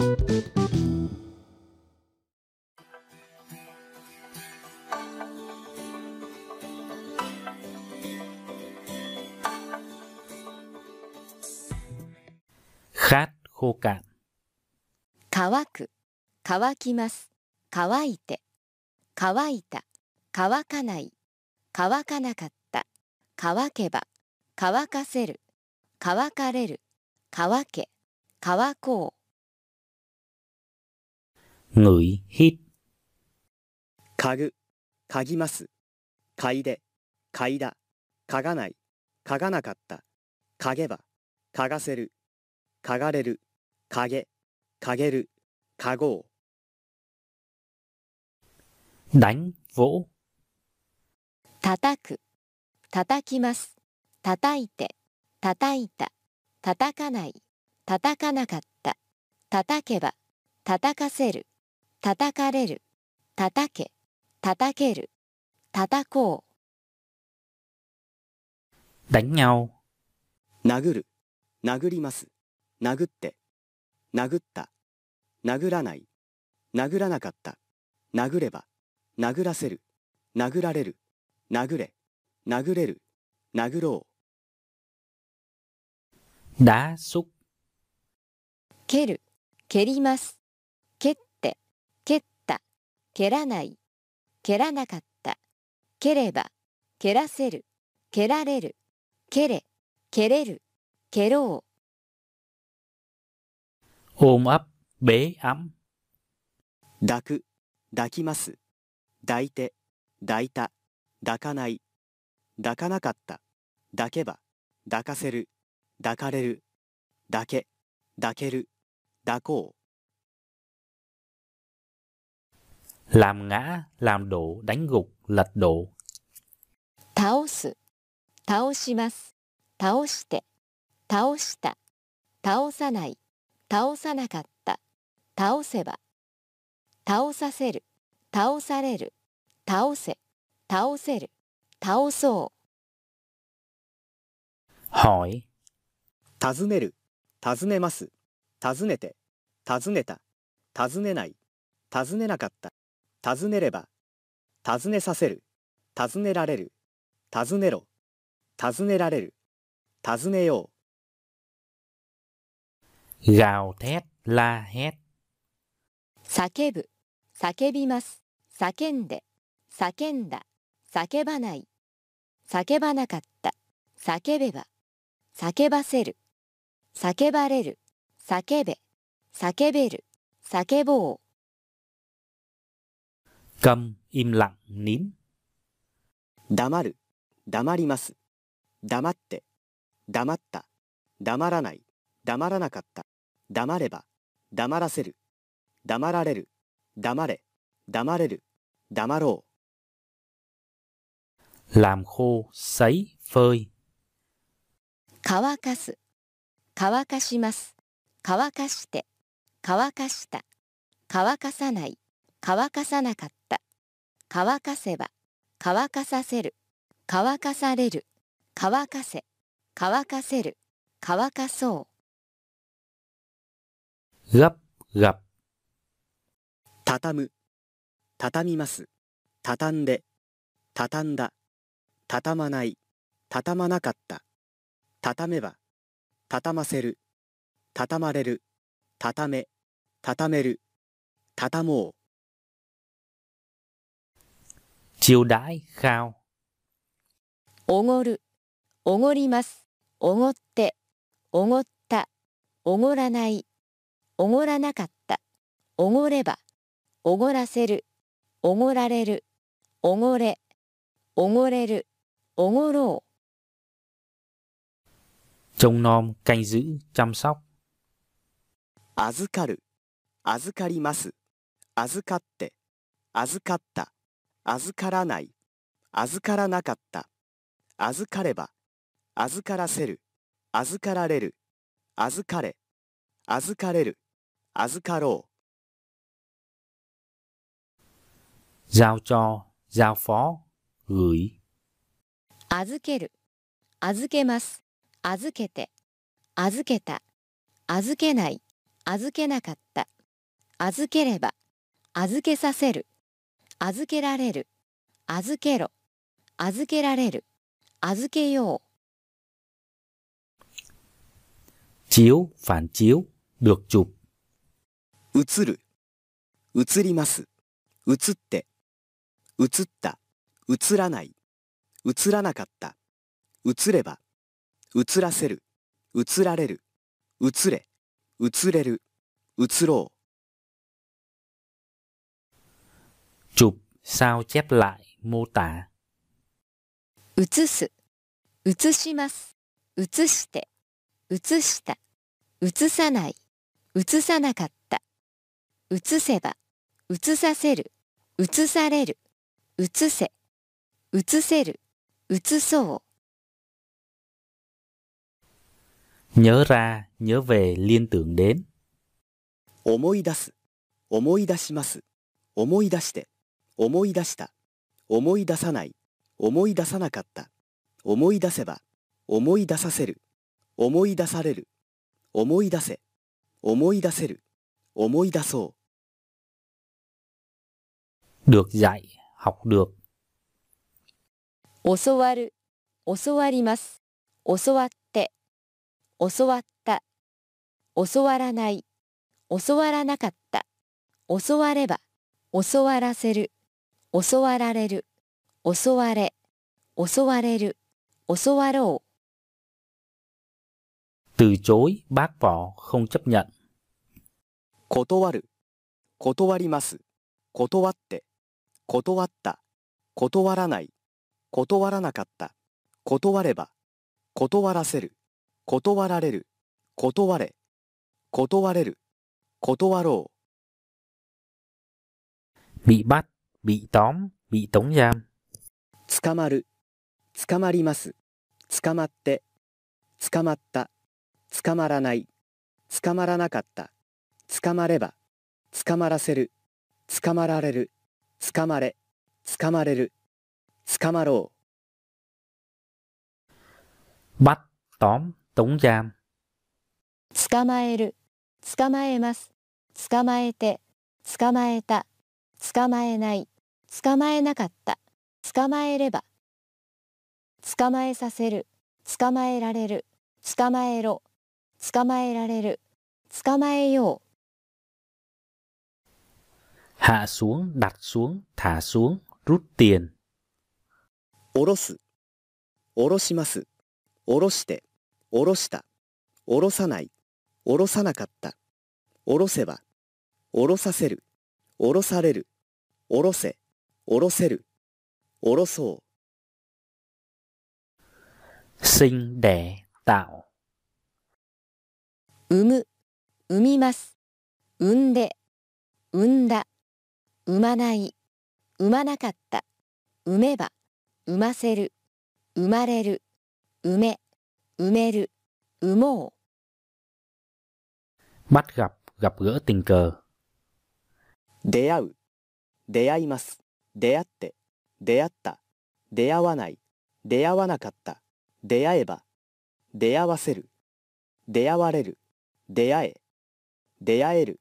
khát khô cạn 乾く。乾きます。乾いて。乾いた。乾かない。乾かなかった。乾けば。乾かせる。乾かれる。乾け。乾こう。Ngửi hít. 嗅ぐ、嗅ぎます。嗅いで、嗅いだ、嗅がない、嗅がなかった。嗅げば、嗅がせる、嗅がれる、嗅げ、嗅げる、嗅ごう。đánh vỗ. う叩く。叩きます。叩いて。叩いた。叩かない。叩かなかった。叩けば。叩かせる叩かれる。叩け。叩ける。叩こう。đánh nhau 殴る、殴ります。殴って、殴った、殴らない、殴らなかった。殴れば、殴らせる、殴られる、殴れ、殴れる、殴ろ đá xúc 蹴る。蹴ります蹴らない。蹴らなかった。蹴れば蹴らせる。蹴られる。蹴れ。蹴れる。蹴ろ ôm ấp bế ấm. う。抱く、抱きます。抱いて、抱いた、抱かない、抱かなかった。抱けば、抱かせる、抱かれる、抱け、抱ける、抱こう。Làm ngã làm đổ đánh gục lật đổ. う倒す。倒します。倒して。倒した。倒さない。倒さなかった。倒せば。倒させる。倒される。倒せ。倒せる。倒そう。Hỏi. 尋ねる、尋ねます、尋ねて、尋ねた、尋ねない、尋ねなかった、尋ねれば、尋ねさせる、尋ねられる、尋ねろ、尋ねられる、尋ねよ gào thét la hét. 叫ぶ叫びます。叫んで叫んだ叫ばない。叫ばなかった。叫べば叫ばせる。叫ばれる叫べ叫べる叫ぼう Câm, im lặng, nín. Damaru, damarimasu, damatte, damatta, damaranai, damaranakatta, damareba, damaraseru, damarareru, damare, damareru, damarou. Làm khô, sấy, phơi. Kawakasu, kawakashimasu, kawakashite, kawakashita, kawakasanai. 乾かさなかった。乾かせば乾かさせる。乾かされる。乾かせ。乾かせる。乾かそう。gấp gập 畳む、畳みます、畳んで、畳んだ、畳まない、畳まなかった、畳めば、畳ませる、畳まれる、畳め、畳める、畳もう。Chiêu đãi khao. おごるおごりますおごっておごったおごらないおごらなかったおごればおごらせるおごられるおごれおごれるおごろう trông nom canh giữ chăm sóc. 預かる、預かります、預かって、預かった、預からない、預からなかった、預かれば、預からせる、預かられる、預かれ、預かれる、預かろ giao cho giao phó gửi. 預ける。預けます。預けて。預けた。預けない。預けなかった。預ければ預けさせる預けられる。預けろ。預けられる。預けよ chiếu phản chiếu được chụp. 映る映ります映って映った映らない映らなかった映れば映らせる映られる映れ映れる映ろ chụp sao chép lại mô tả. う移す移します移して移した移さない移さなかった移せば移させる移される移せ移せる移そう nhớ ra nhớ về liên tưởng đến. う思い出す思い出します思い出して思い出した。思い出さない。思い出さなかった。思い出せば思い出させる。思い出される。思い出せ。思い出せる。思い出そう。được dạy học được. 教わる教わります教わって教わった教わらない教わらなかった教われば教わらせる教わられる。教われ。教われる。教わろ từ chối bác bỏ không chấp nhận. 断る断ります断って断った断らない断らなかった断れば断らせる断られる断れ断れる断ろ bị bắt bị tóm bị tống giam. う捕まる捕まります捕まって捕まった捕まらない捕まらなかった捕まれば捕まらせる捕まられる捕まれ捕まれる捕まろ bắt tóm tống giam. 捕まえる捕まえます捕まえて捕まえた捕まえない捕まえなかった。捕まえれば。捕まえさせる。捕まえられる。捕まえろ。捕まえられる。捕まえよ hạ xuống đặt xuống thả xuống rút tiền. 下ろす。下ろします。下ろして。下ろした。下ろさない。下ろさなかった。下ろせば。下ろさせる。下ろされる。下ろせ下ろせる。下ろそう。sinh 産む産みます。産んで産んだ。産まない。産まなかった。産めば産ませる。生まれる。埋め埋める。産も bắt gặp gặp gỡ tình cờ。出会う。出会います出会って出会った出会わない出会わなかった出会えば出会わせる出会われる出会え出会える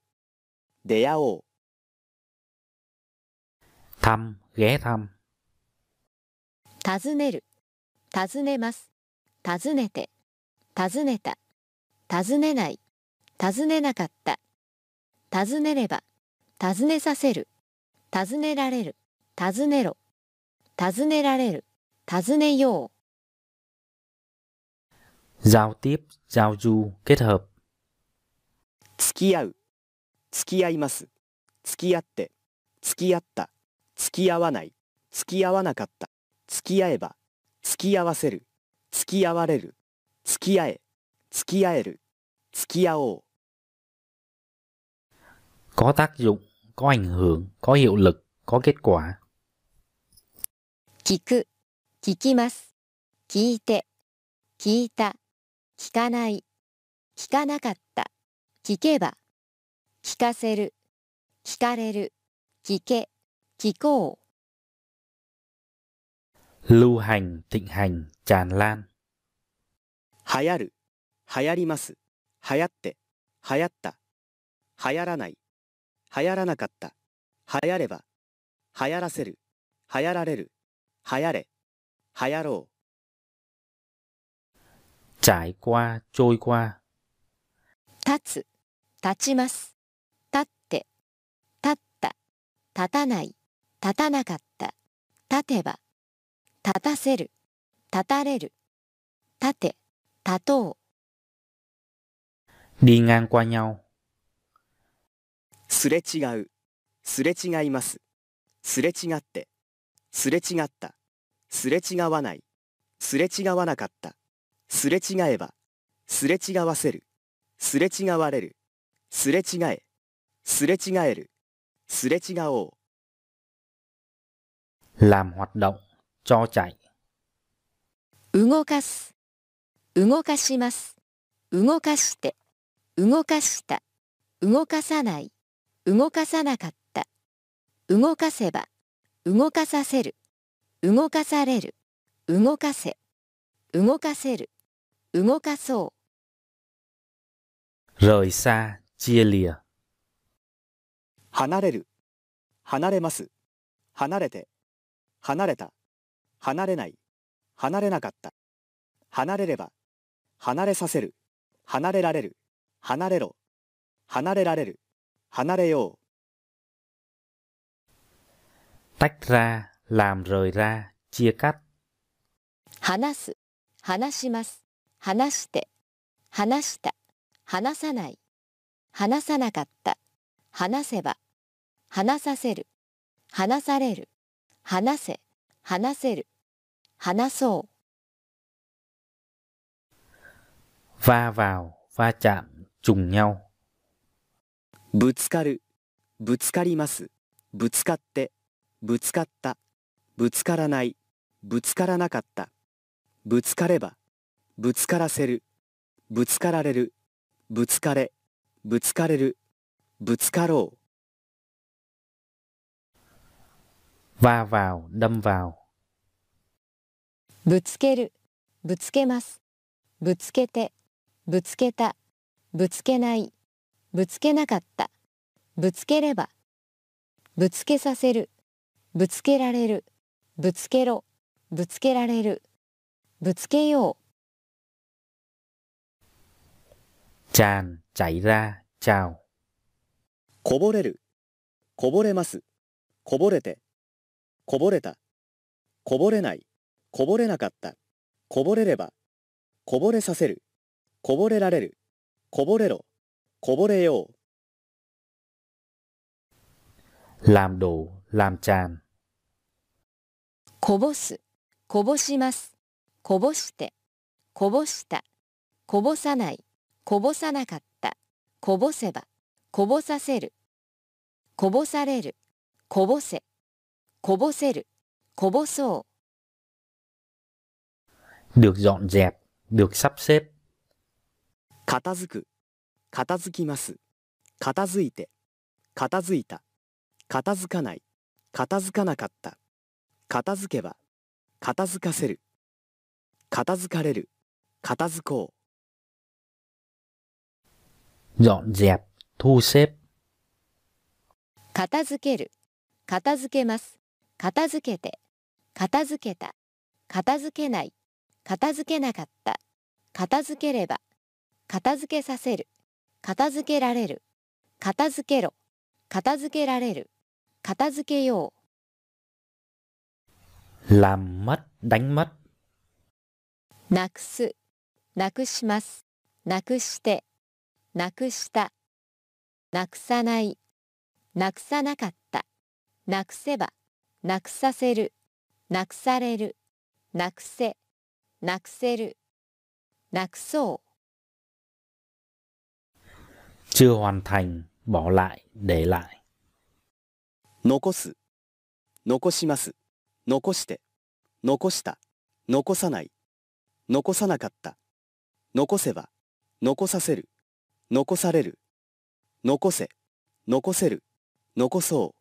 出会おう。Thăm ghé thăm 尋ねる尋ねます尋ねて尋ねた尋ねない尋ねなかった。尋ねれば尋ねさせる尋ねられる尋ねろ。尋ねられる。尋ねよ giao tiếp giao du kết hợp. 付き合う。付き合います。付き合って。付き合った。付き合わない。付き合わなかった。付き合えば。付き合わせる。付き合われる。付き合え。付き合える。付き合おう。Có tác dụng có ảnh hưởng có hiệu lực có kết quả 聞く聞きます。聞いて聞いた聞かない聞かなかった。聞けば聞かせる聞かれる。聞け聞こう。Lưu hành thịnh hành tràn lan. 流行る流行ります流行って流行った流行らない流行らなかった流行れば流行らせる流行られる流行れ流行ろう trải qua, trôi qua, 立つ。立ちます。立って。立った。立たない。立たなかった。立てば。立たせる。立たれる。立て。立とう。đi ngang qua nhau, すれ違う。すれ違います。すれ違って。すれ違ったすれ違わない。すれ違わなかった。すれ違えばすれ違わせる。すれ違われる。すれ違え。すれ違える。すれ違おう。làm hoạt động, cho chạy, 動かす動かします動かして動かした動かさない動かさなかった動かせば動かさせる動かされる。動かせ。動かせる。動かそう。Rời xa, chia lìa, 離れる。離れます。離れて。離れた。離れない。離れなかった。離れれば離れさせる。離れられる。離れろ。離れられる。離れよう。Tách ra, làm rời ra, chia cắt, 話す話します話して話した話さない話さなかった話せば話させる話される話せ話せる話そう va vào, va chạm, trùng nhau, ぶつかるぶつかりますぶつかってぶつかったぶつからないぶつからなかった。ぶつかればぶつからせる。ぶつかられる。ぶつかれぶつかれる。ぶつかろう。va vào, đâm vào, ぶつける。ぶつけます。ぶつけて。ぶつけた。ぶつけない。ぶつけなかった。ぶつければ。ぶつけさせる。ぶつけられるぶつけろ。ぶつけられる。ぶつけよ tràn, chảy ra, trào, こぼれる。こぼれます。こぼれて。こぼれた。こぼれない。こぼれなかった。こぼれれば。こぼれさせる。こぼれられる。こぼれろ。こぼれよう。Làm đổ, làm tràn, こぼす。こぼします。こぼして。こぼした。こぼさない。こぼさなかった。こぼせば。こぼさせる。こぼされる。こぼせ。こぼせる。こぼそう。Được dọn dẹp, được sắp xếp, 片付く片付きます片付いて片付いた片付かない片付かなかった片付けば片付かせる。片付かれる。片付こ dọn dẹp, thu xếp, 片付ける。片付けます。片付けて。片付けた。片付けない。片付けなかった。片付ければ。片付けさせる。片付けられる。片付けろ。片付けられる。片付けよ làm mất, đánh mất, うなくす。なくします。なくして。なくした。なくさない。なくさなかった。なくせば。なくさせる。なくされる。なくせ。なくせる。なくそう。Chưa hoàn thành, bỏ lại, để lại, う残す。残します残して残した残さない残さなかった残せば残させる残される残せ残せる残そ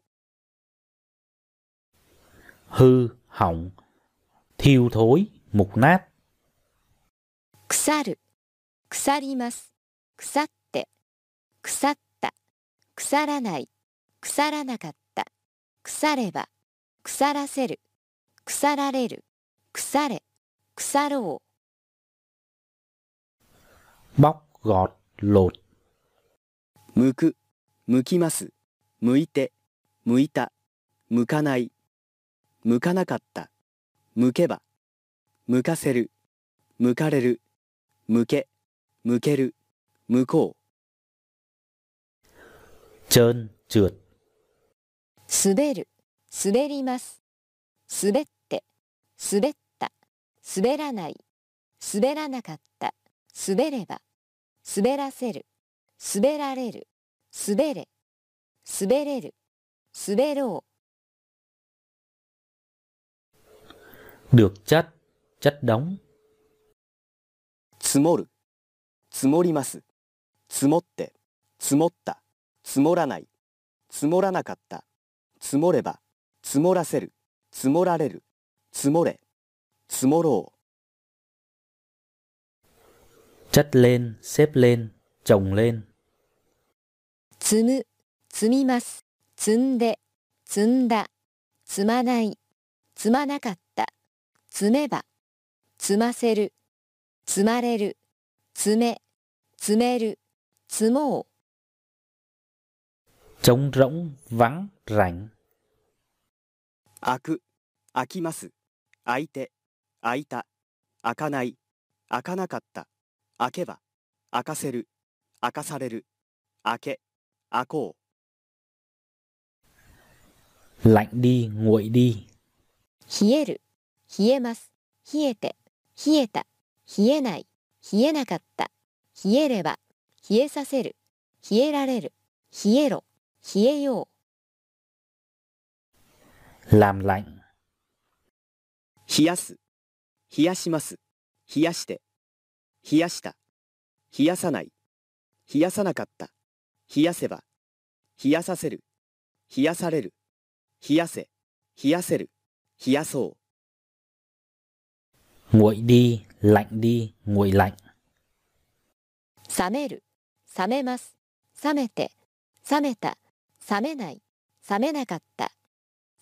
う。Hư, hỏng, thiêu thối, mục nát, 腐る腐ります腐って腐った腐らない腐らなかった腐れば腐らせる腐られる。腐れ。腐ろ bóc gọt, lột, 剥く。剥きます。剥いて。剥いた。剥かない。剥かなかった。剥けば。剥かせる。剥かれる。剥け。剥ける。剥こ trơn, trượt, う滑る。滑ります。滑って滑った。滑らない。滑らなかった。滑れば。滑らせる。滑られる。滑れ。滑れる。滑ろ được chất, chất đóng, う積もる。積もります。積もって。積もった。積もらない。積もらなかった。積もれば。積もらせる。積もられる積もれ積もろ chất lên, xếp lên, chồng lên, う積む積みます積んで積んだ積まない積まなかった積めば積ませる積まれる積め積める積もう trống rỗng, vắng, rảnh, 開く開きます開いて開いた。開かない。開かなかった。開けば開かせる。開かされる。開け開こ lạnh đi, nguội đi, 冷える冷えます冷えて冷えた冷えない冷えなかった冷えれば冷えさせる冷えられる冷えろ冷えよ làm lạnh, う冷やす。冷やします。冷やして。冷やした。冷やさない。冷やさなかった。冷やせば。冷やさせる。冷やされる。冷やせ。冷やせる。冷やそう。nguội đi, lạnh đi, nguội lạnh, う冷める冷めます冷めて冷めた冷めない冷めなかった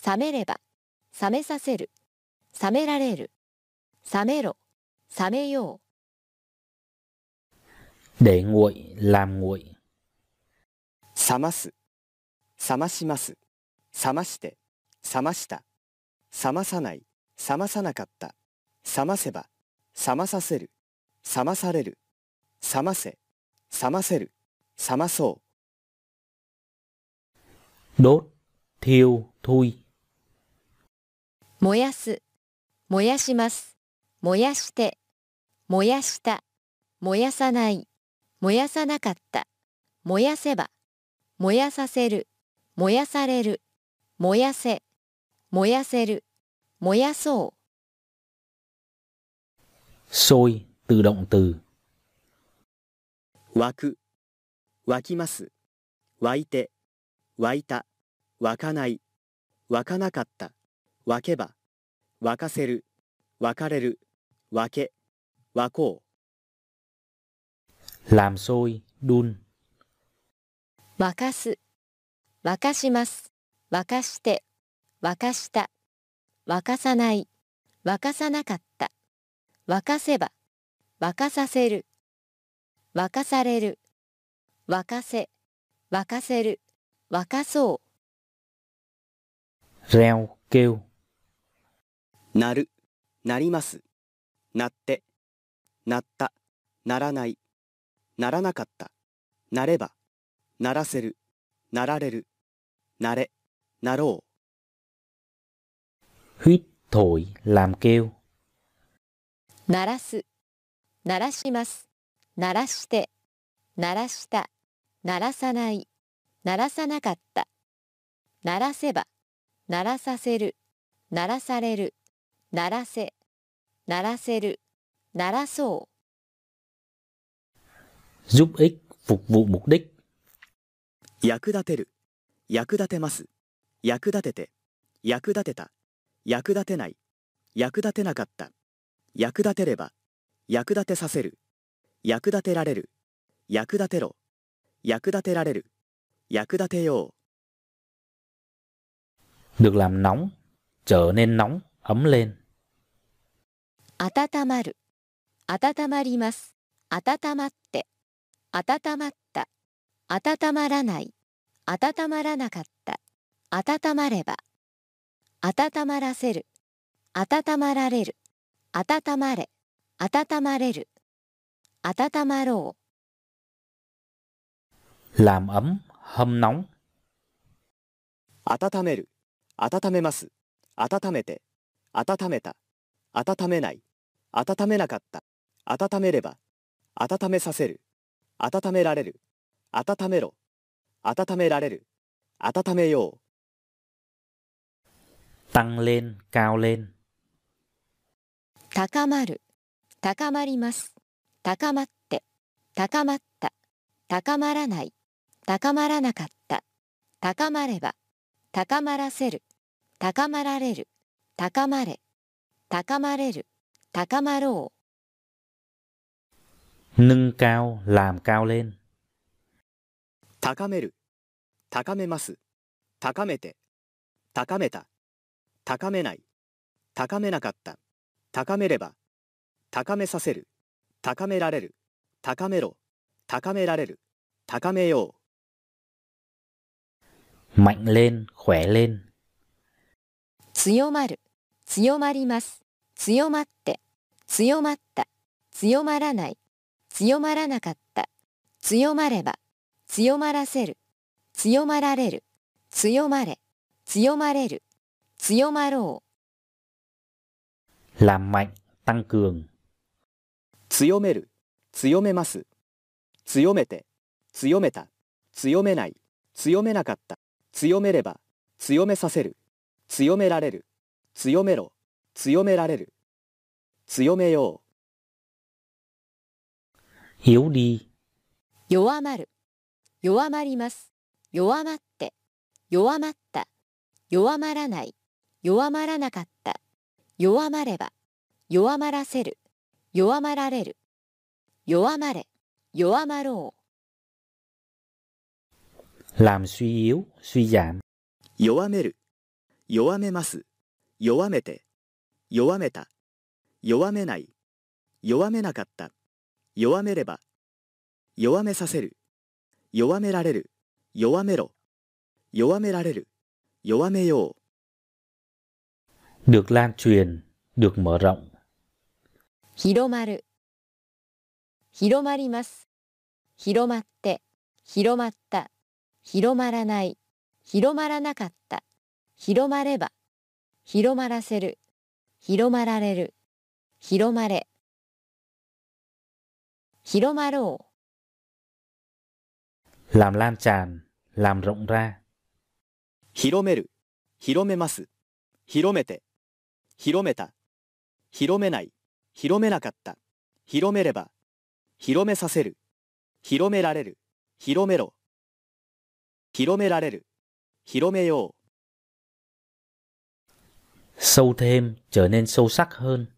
冷めれば冷めさせる冷められる。冷めろ。冷めよ để nguội, làm nguội, 冷ます。冷まします。冷まして。冷ました。冷まさない。冷まさなかった。冷ませば。冷まさせる。冷まされる。冷ませ。冷ませる。冷まそう。Đốt, thiêu, thui, 燃やす燃やします。燃やして。燃やした。燃やさない。燃やさなかった。燃やせば。燃やさせる。燃やされる。燃やせ。燃やせる。燃やそう。Sôi, từ động từ, 湧く。湧きます。湧いて。湧いた。湧かない。湧かなかった。湧けば沸かせる沸かれる沸け沸こ làm sôi, đun, 沸かす沸かします沸かして沸かした沸かさない沸かさなかった沸かせば沸かさせる沸かされる沸かせ沸かせる沸かそう。Reo, kêu, う鳴る鳴ります。鳴って鳴った。鳴らない。鳴らなかった。鳴れば鳴らせる。鳴られる。鳴れ鳴ろ huýt, thổi, làm kêu, 鳴らす鳴らします鳴らして鳴らした鳴らさない鳴らさなかった鳴らせば鳴らさせる鳴らされる鳴らせ。鳴らせる。鳴らそう。Giúp ích, phục vụ mục đích, う役立てる。役立てます。役立てて。役立てた。役立てない。役立てなかった。役立てれば。役立てさせる。役立てられる。役立てろ。役立てられる。役立てよ Được làm nóng, trở nên nóng, ấm lên. 温まる温まります温まって温まった温まらない温まらなかった温まれば温まらせる温まられる温まれ温まれる温まろ Làm ấm, hâm nóng. う。温める。温めます。温めて。温めた。温めない。温めなかった。温めれば。温めさせる。温められる。温めろ。温められる。温めよう。Tăng lên, cao lên. う高まる高まります高まって高まった高まらない高まらなかった高まれば高まらせる高まられる高まれ高まれる高まろ Nâng cao, làm cao lên. 高める。高めます。高めて。高めた。高めない。高めなかった。高めれば。高めさせる。高められる。高めろ。高められる。高めよう。Mạnh lên, khỏe lên. う強まる強まります強まって強まった強まらない強まらなかった強まれば強まらせる強まられる強まれ強まれる強まろ Làm mạnh, tăng cường. 強める。強めます。強めて。強めた。強めない。強めなかった。強めれば。強めさせる。強められる。強めろ。強められる。強めよう。Đi, う弱まる弱まります弱まって弱まった弱まらない弱まらなかった弱まれば弱まらせる弱まられる弱まれ弱まろう làm suy yếu, suy giảm. 弱める。弱めます。弱めて。弱めた。弱めない。弱めなかった。弱めれば。弱めさせる。弱められる。弱めろ。弱められる。弱めよう。Được lan truyền, được mở rộng. 広まる広まります広まって広まった広まらない広まらなかった広まれば広まらせる広まられる広まれ広まろ Làm lan tràn, làm rộng ra. 広める。広めます。広めて。広めた。広めない。広めなかった。広めれば。広めさせる。広められる。広めろ。広められる。広めよう。Sâu thêm, trở nên sâu sắc hơn.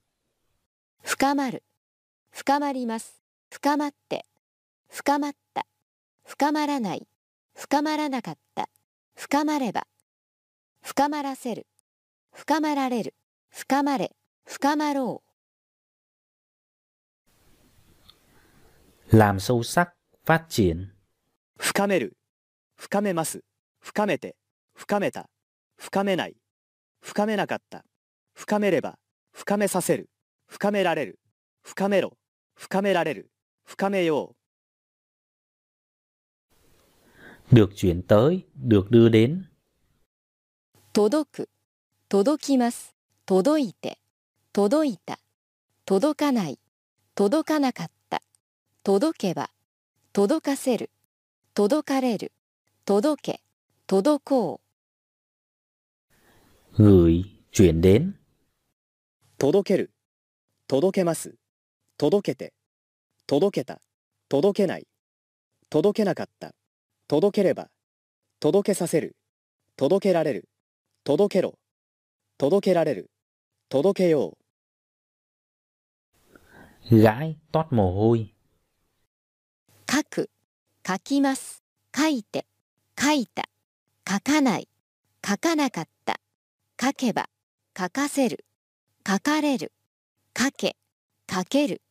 う深まる深まります深まって深まった深まらない深まらなかった深まれば深まらせる深まられる深まれ深まろう Làm sâu sắc, phát triển. 深める。深めます。深めて。深めた。深めない。深めなかった。深めれば。深めさせる。深められる。深めろ。深められる。深めよう。Được chuyển tới, được đưa đến. 届く届きます届いて届いた届かない届かなかった届けば届かせる届かれる届け届こ Gửi, chuyển đến. 届ける。届けます。届けて。届けた。届けない。届けなかった。届ければ。届けさせる。届けられる。届けろ。届けられる。届けよう。Gãi, toát mồ hôi. く書きます書いて書いた、書かない、書かなかった、書けば、書かせる、書かれる、書け、書ける、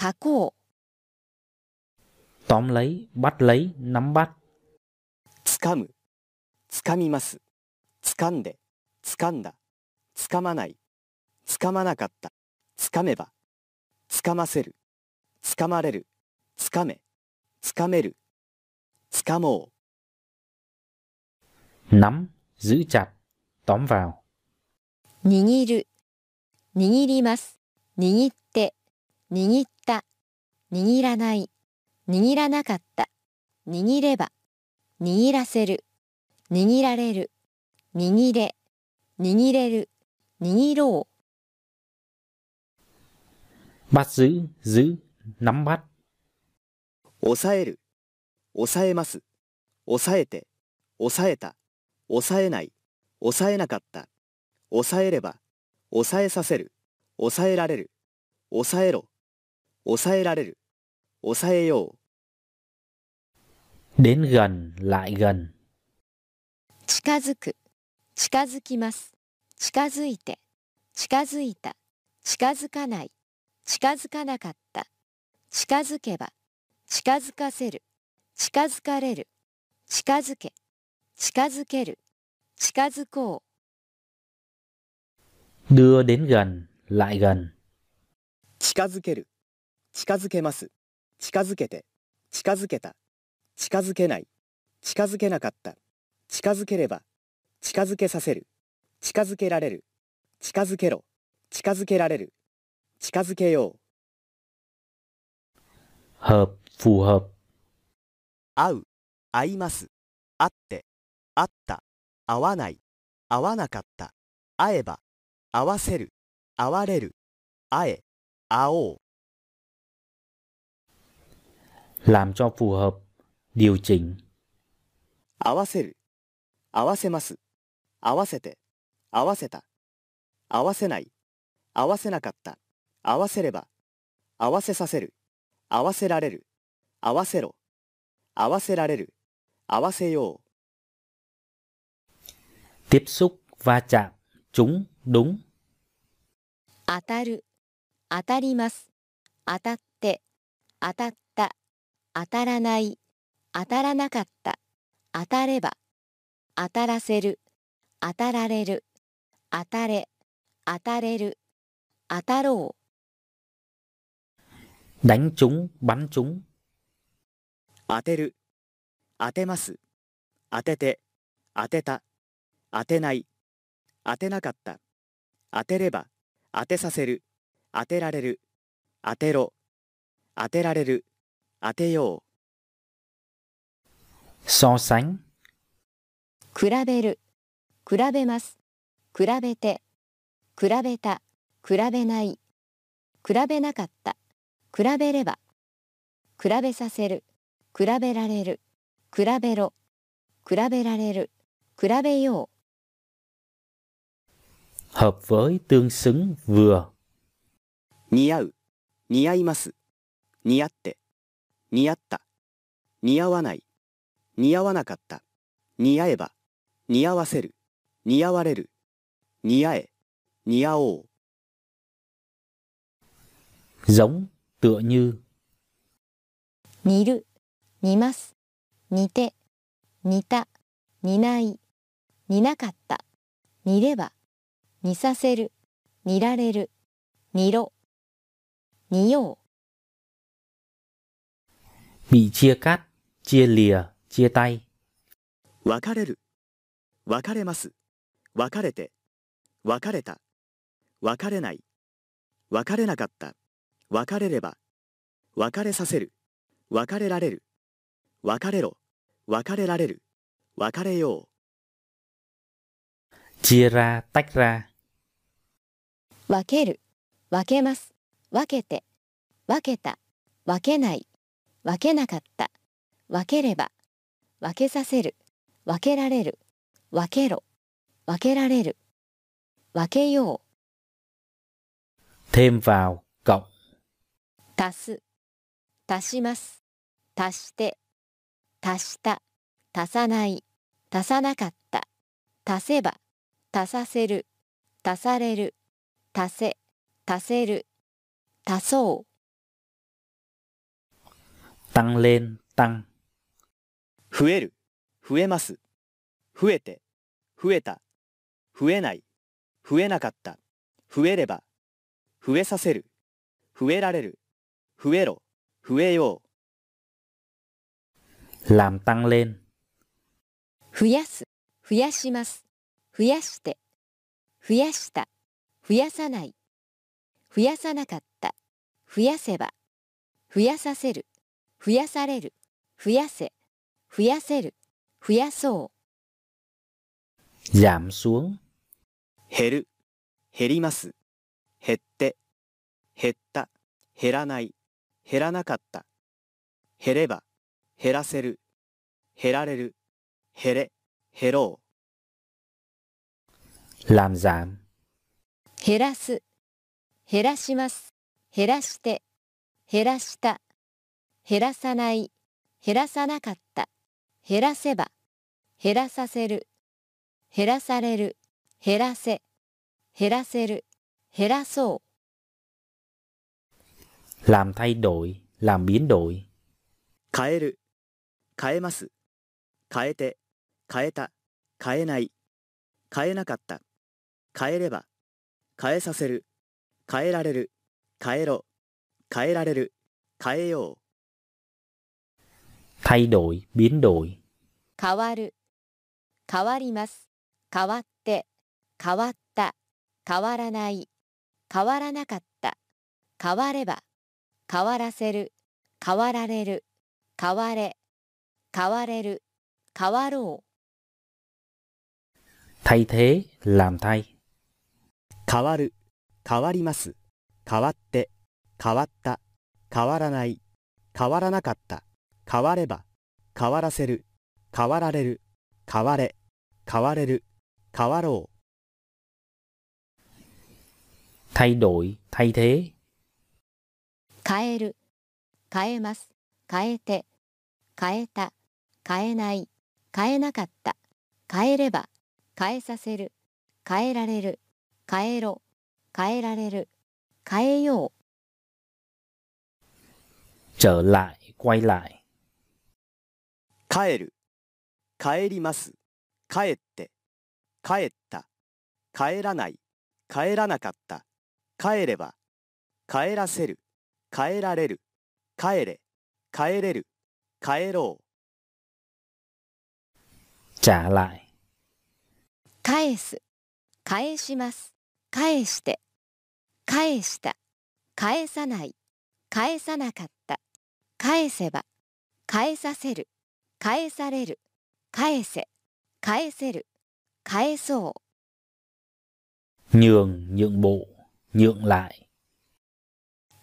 書こ tóm lấy, bắt lấy, nắm bắt, つかむつかみます。つかんでつかんだ。つかまない。つかまなかった。つかめば。つかませる。つかまれる。つかめ。つかめる。つかもう。Nắm, giữ chặt, tóm vào, う。握る、握ります、握って、握った、握らない、握らなかった、握れば、握らせる、握られる、握れ、握れる、握ろう。bắt giữ, giữ, nắm bắt, 抑える抑えます。抑えて抑えた。抑えない。抑えなかった。抑えれば抑えさせる抑えられる。抑えろ。抑えられる。抑えよう。đến gần, lại gần, 近づく、近づきます、近づいて、近づいた、近づかない、近づかなかった、近づけば、近づかせる、近づかれる、近づけ、近づける、近づこ đưa đến gần, lại gần, 近づける。近づけます。近づけて。近づけた。近づけない。近づけなかった。近づければ。近づけさせる。近づけられる。近づけろ。近づけられる。近づけよう。Hợp, phù hợp, 会う。会います。会って。会った。会わない。会わなかった。会えば。会わせる会われる。会え。会おう。Làm cho phù hợp, điều chỉnh, 合わせる。合わせます。合わせて。合わせた。合わせない。合わせなかった。合わせれば。合わせさせる。合わせられる。合わせろ。合わせられる。合わせよう。Tiếp xúc, va chạm, trúng, đúng, う。当たる、当たります、当たって、当たった、当たらない、当たらなかった、当たれば、当たらせる、当たられる、当たれ、当たれる、当たろう。đánh trúng, bắn trúng, 当てる当てます当てて当てた当てない当てなかった当てれば当てさせる当てられる当てろ当てられる当てよ so sánh, 比べる、比べます、比べて、比べた、比べない、比べなかった、比べれば、比べさせる、比べられる、比べろ、比べられる、比べよ hợp với, tương xứng, vừa, う似合う似合います似合って似合った似合わない似合わなかった似合えば似合わせる似合われる似合え似合おう giống, tựa như, う。似る、似ます、似て、似た、似ない、似なかった、似れば、似させる、似られる、似ろ、似よう。bị chia cắt, chia lìa, chia tay, 別れる別れます。別れて別れた。別れない。別れなかった。別れれば別れさせる。別れられる。別れろ。別れられる。別れよ chia ra, tách ra, 分ける、分けます、分けて、分けた、分けない、分けなかった、分ければ、分けさせる、分けられる、分けろ、分けられる、分けよ thêm vào, cộng, う、足す、足します、足して、足した、足さない、足さなかった足せば足させる足される足せ足せる足そう。tăng lên, tăng, 増える増えます。増えて増えた。増えない。増えなかった。増えれば増えさせる。増えられる。増えろ。増えよう。Làm tăng lên, 増やす。増やします。増やして。増やした増やさない。増やさなかった。増やせば。増やさせる。増やされる。増やせ。増やせる。増やそう。giảm xuống, 減る。減ります。減って。減った。減らない。減らなかった。減れば。減らせる。減られる。減れ。減ろ làm giảm, 減らす。減らします。減らして。減らした。減らさない。減らさなかった。減らせば。減らさせる。減らされる。減らせ。減らせる。減らそう。làm thay đổi, làm biến đổi, う変える。変えます。変えて。変えた。変えない。変えなかった。変えれば変えさせる。変えられる。変えろ。変えられる。変えよう。thay đổi, biến đổi, 変わる。変わります。変わって。変わった。変わらない。変わらなかった。変われば。変わらせる。変わられる。変われ。変われる。変わろ thay thế, làm thay, 変わる変わります。変わって変わった。変わらない。変わらなかった。変われば変わらせる。変わられる。変われ。変われる。変わろ thay đổi, thay thế, う変える。変えます。変えて。変えた。変えない。変えなかった。変えれば変えさせる。変えられる変えろ変えられる変えよう。trở lại, quay lại, 帰る帰ります。帰って帰った。帰らない帰らなかった。帰れば帰らせる帰られる。帰れ帰れる。帰ろ trả lại, 返す返します返して返した。返さない。返さなかった。返せば返させる。返される。返せ。返せる。返そう。nhường, nhượng bộ, nhượng lại,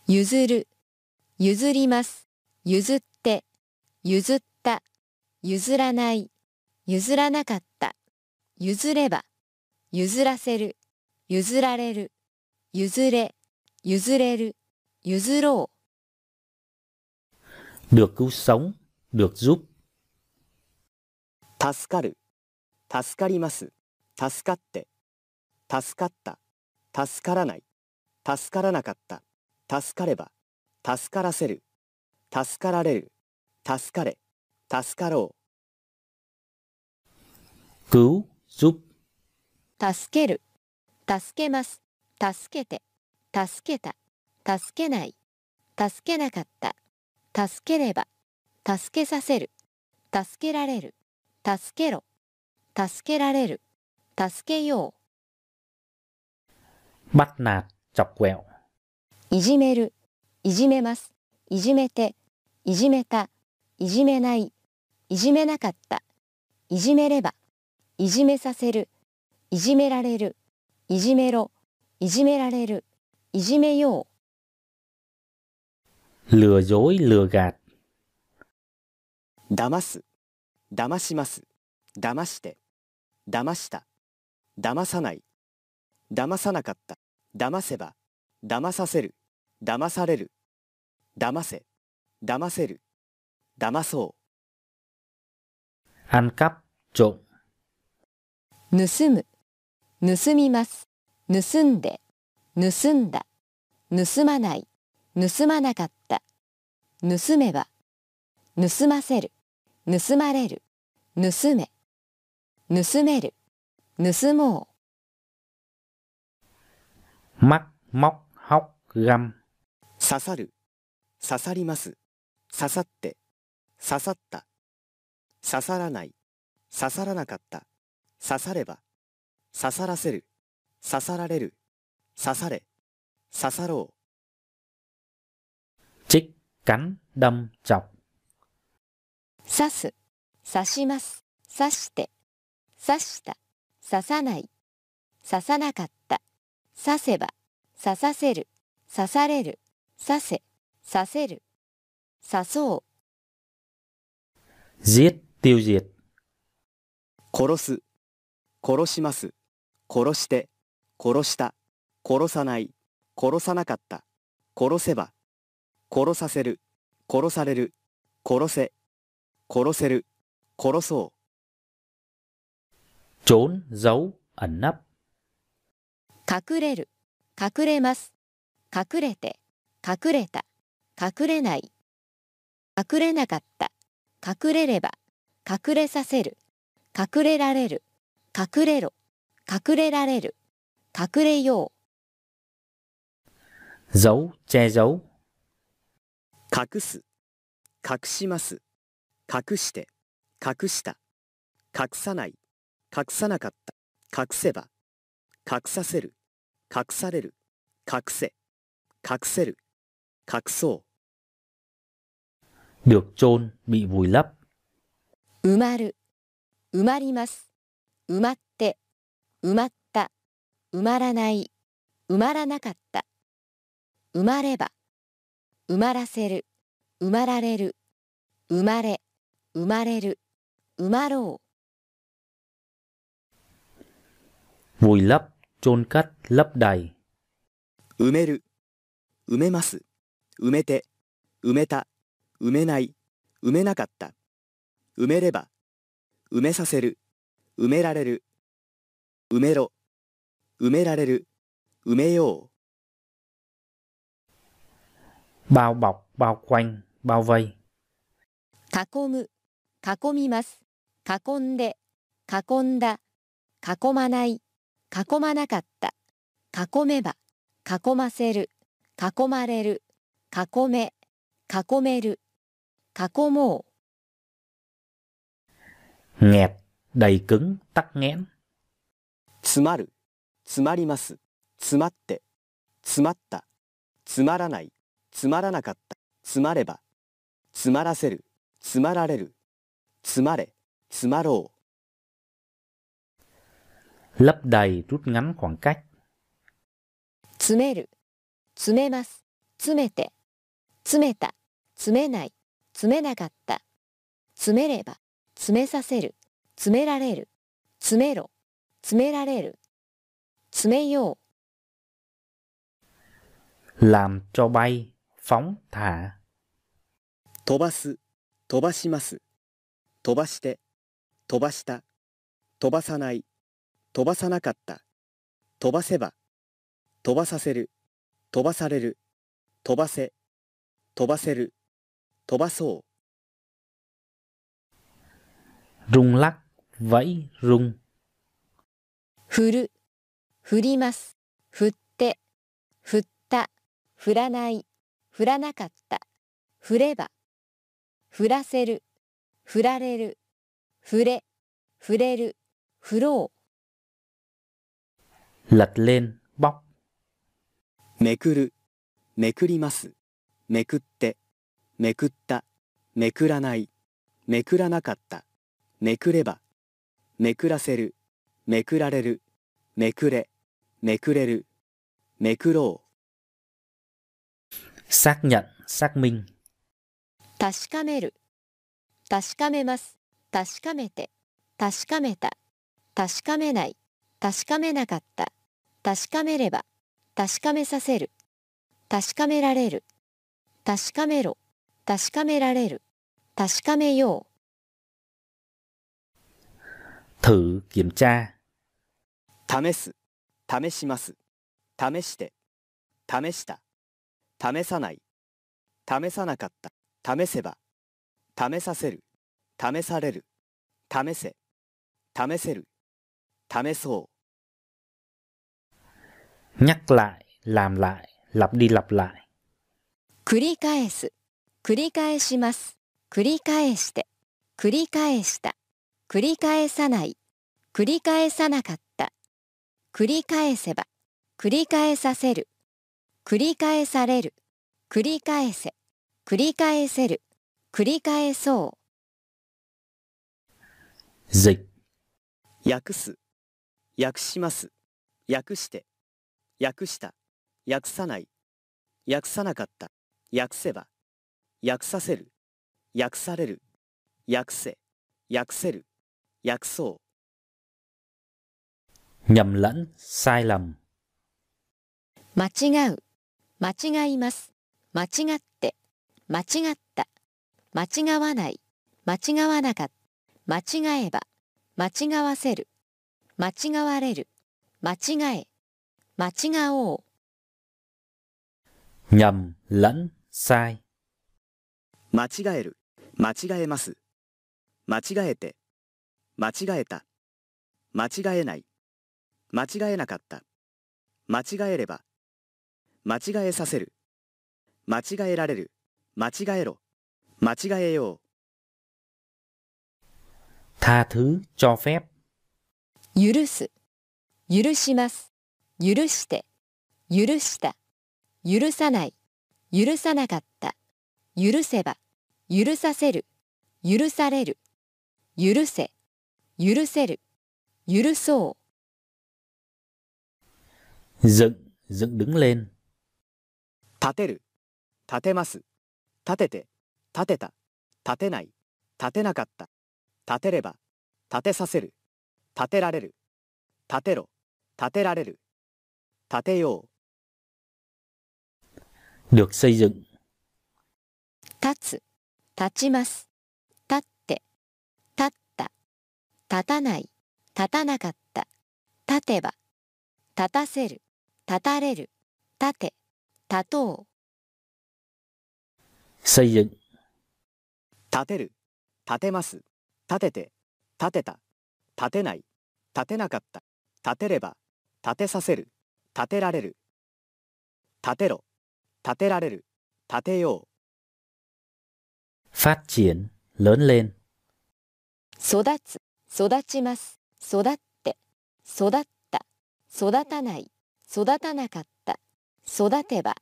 譲る譲ります譲って譲った譲らない譲らなかった譲れば譲らせる譲られる。譲れ。譲れる。譲ろ được cứu sống, được giúp, う助かる。助かります。助かって。助かった。助からない。助からなかった。助かれば。助からせる。助かられる。助かれ。助かろ cứu, giúp, う助ける助けます。助けて。助けた。助けない。助けなかった。助ければ。助けさせる。助けられる。助けろ。助けられる。助けよ bắt nạt, chọc quẹo, ういじめる。いじめます。いじめて。いじめた。いじめない。いじめなかった。いじめれば。いじめさせる。いじめられるいじめろいじめられるいじめよう。Lừa dối, lừa gạt, う騙す騙します。騙して騙した。騙さない。騙さなかった。騙せば騙させる。騙される。騙せ騙せる。騙そう。Ăn cắp, trộm, 盗む盗みます。盗んで盗んだ。盗まない。盗まなかった。盗めば盗ませる。盗まれる。盗め。盗める。盗も mắc móc hóc găm. 刺さる刺さります刺さって刺さった刺さらない刺さらなかった刺されば刺さらせる。刺さられる。刺され。刺さろう。Chích cắn đâm chọc. 刺す。刺します。刺して。刺した。刺さない。刺さなかった。刺せば。刺させる。刺される。刺せ。刺せる。刺そう。Giết tiêu diệt. 殺す。殺します殺して殺した殺さない殺さなかった殺せば殺させる殺される殺せ殺せる殺そう。Trốn giấu ẩn nấp. 隠れる隠れます。隠れて隠れた隠れない。隠れなかった隠れれば隠れさせる隠れられる隠れろ隠れられる。隠れよ giấu che giấu. 隠す。隠します。隠して。隠した。隠さない。隠さなかった。隠せば。隠させる。隠される。隠せ。隠せる。隠そう。Được chôn bị vùi lấp. う埋まる。埋まります。埋まって埋まった埋まらない埋まらなかった埋まれば埋まらせる埋まられる生まれ生まれる埋まろ vùi lấp chôn cất lấp đầy. 埋める埋めます埋めて埋めた埋めない埋めなかった埋めれば埋めさせる埋められる埋めろ。埋められる。埋めよう。Bao bọc bao quanh bao vây. 囲む囲みます囲んで囲んだ囲まない囲まなかった囲めば囲ませる囲まれる囲め囲める囲もう nghẹt đầy cứng tắc nghẽn 詰まる詰まります詰まって詰まった詰まらない詰まらなかった詰まれば詰まらせる詰まられる詰まれ詰まろう。Lấp đầy rút ngắn khoảng cách. 詰める詰めます詰めて詰めた詰めない詰めなかった。詰めれば詰めさせる詰められる詰めろ詰められる。詰めよう。Làm cho bay phóng thả. 飛ばす飛ばします。飛ばして飛ばした。飛ばさない。飛ばさなかった。飛ばせば飛ばさせる。飛ばされる。飛ばせ。飛ばせる。飛ばそう。Rung lắc vẫy rung 振る振ります。振って振った振らない振らなかった振れば振らせる振られる触れ触れる振ろ lật lên bóc. めくるめくります。めくってめくっためくらないめくらなかっためくればめくらせるめくられる。めくれ。めくれる。めくろ xác nhận xác minh. う確かめる。確かめます。確かめて。確かめた。確かめない。確かめなかった。確かめれば。確かめさせる。確かめられる。確かめろ。確かめられる。確かめよう thử kiểm tra. 試す、試します。試して、試した、試さない、試さなかった、試せば、試させる、試される、試せ、試せる、試そう。nhắc lại, làm lại, lặp đi lặp lại. 繰り返す繰り返します繰り返して繰り返した繰り返さない。繰り返さなかった。繰り返せば。繰り返させる。繰り返される。繰り返せ。繰り返せる。繰り返そう。Dịch, 訳す、訳します、訳して、訳した、訳さない、訳さなかった、訳せば、訳させる、訳される、訳せ、訳せる、訳そう。nhầm lẫn, sai lầm. 間違う間違います間違って間違った間違わない間違わなかった間違えば間違わせる間違われる間違え間違おう Nhầm, lẫn, sai. 間違える、間違えます。間違えて、間違えた。間違えない。間違えなかった。間違えれば。間違えさせる。間違えられる。間違えろ。間違えよう。Tha thứ, cho phép. 許す許します許して許した許さない許さなかった許せば許させる許される許せ許せる許そう Dựng, dựng đứng lên. 立てる。立てます。立てて。立てた。立てない。立てなかった。立てれば。立てさせる。立てられる。立てろ。立てられる。立てよう。Được xây dựng. 立つ立ちます立って立った立たない立たなかった立てば立たせる立たれる立て立とう立てる。立てます。立てて。立てた。立てない。立てなかった。立てれば。立てさせる。立てられる。立てろ。立てられる。立てよう。phát triển, lớn lên. 育つ育ちます育って育った育たない育たなかった育てば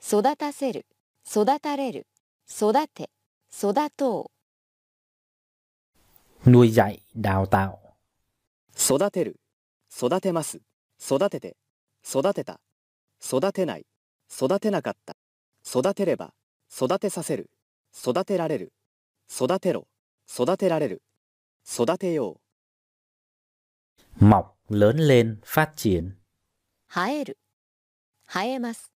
育たせる育たれる育て育とう Nuôi dạy, đào tạo. 育てる。育てます。育てて。育てた。育てない。育てなかった。育てれば。育てさせる。育てられる。育てろ。育てられる。育てよう。Mọc, lớn lên, phát triển. 生える生えます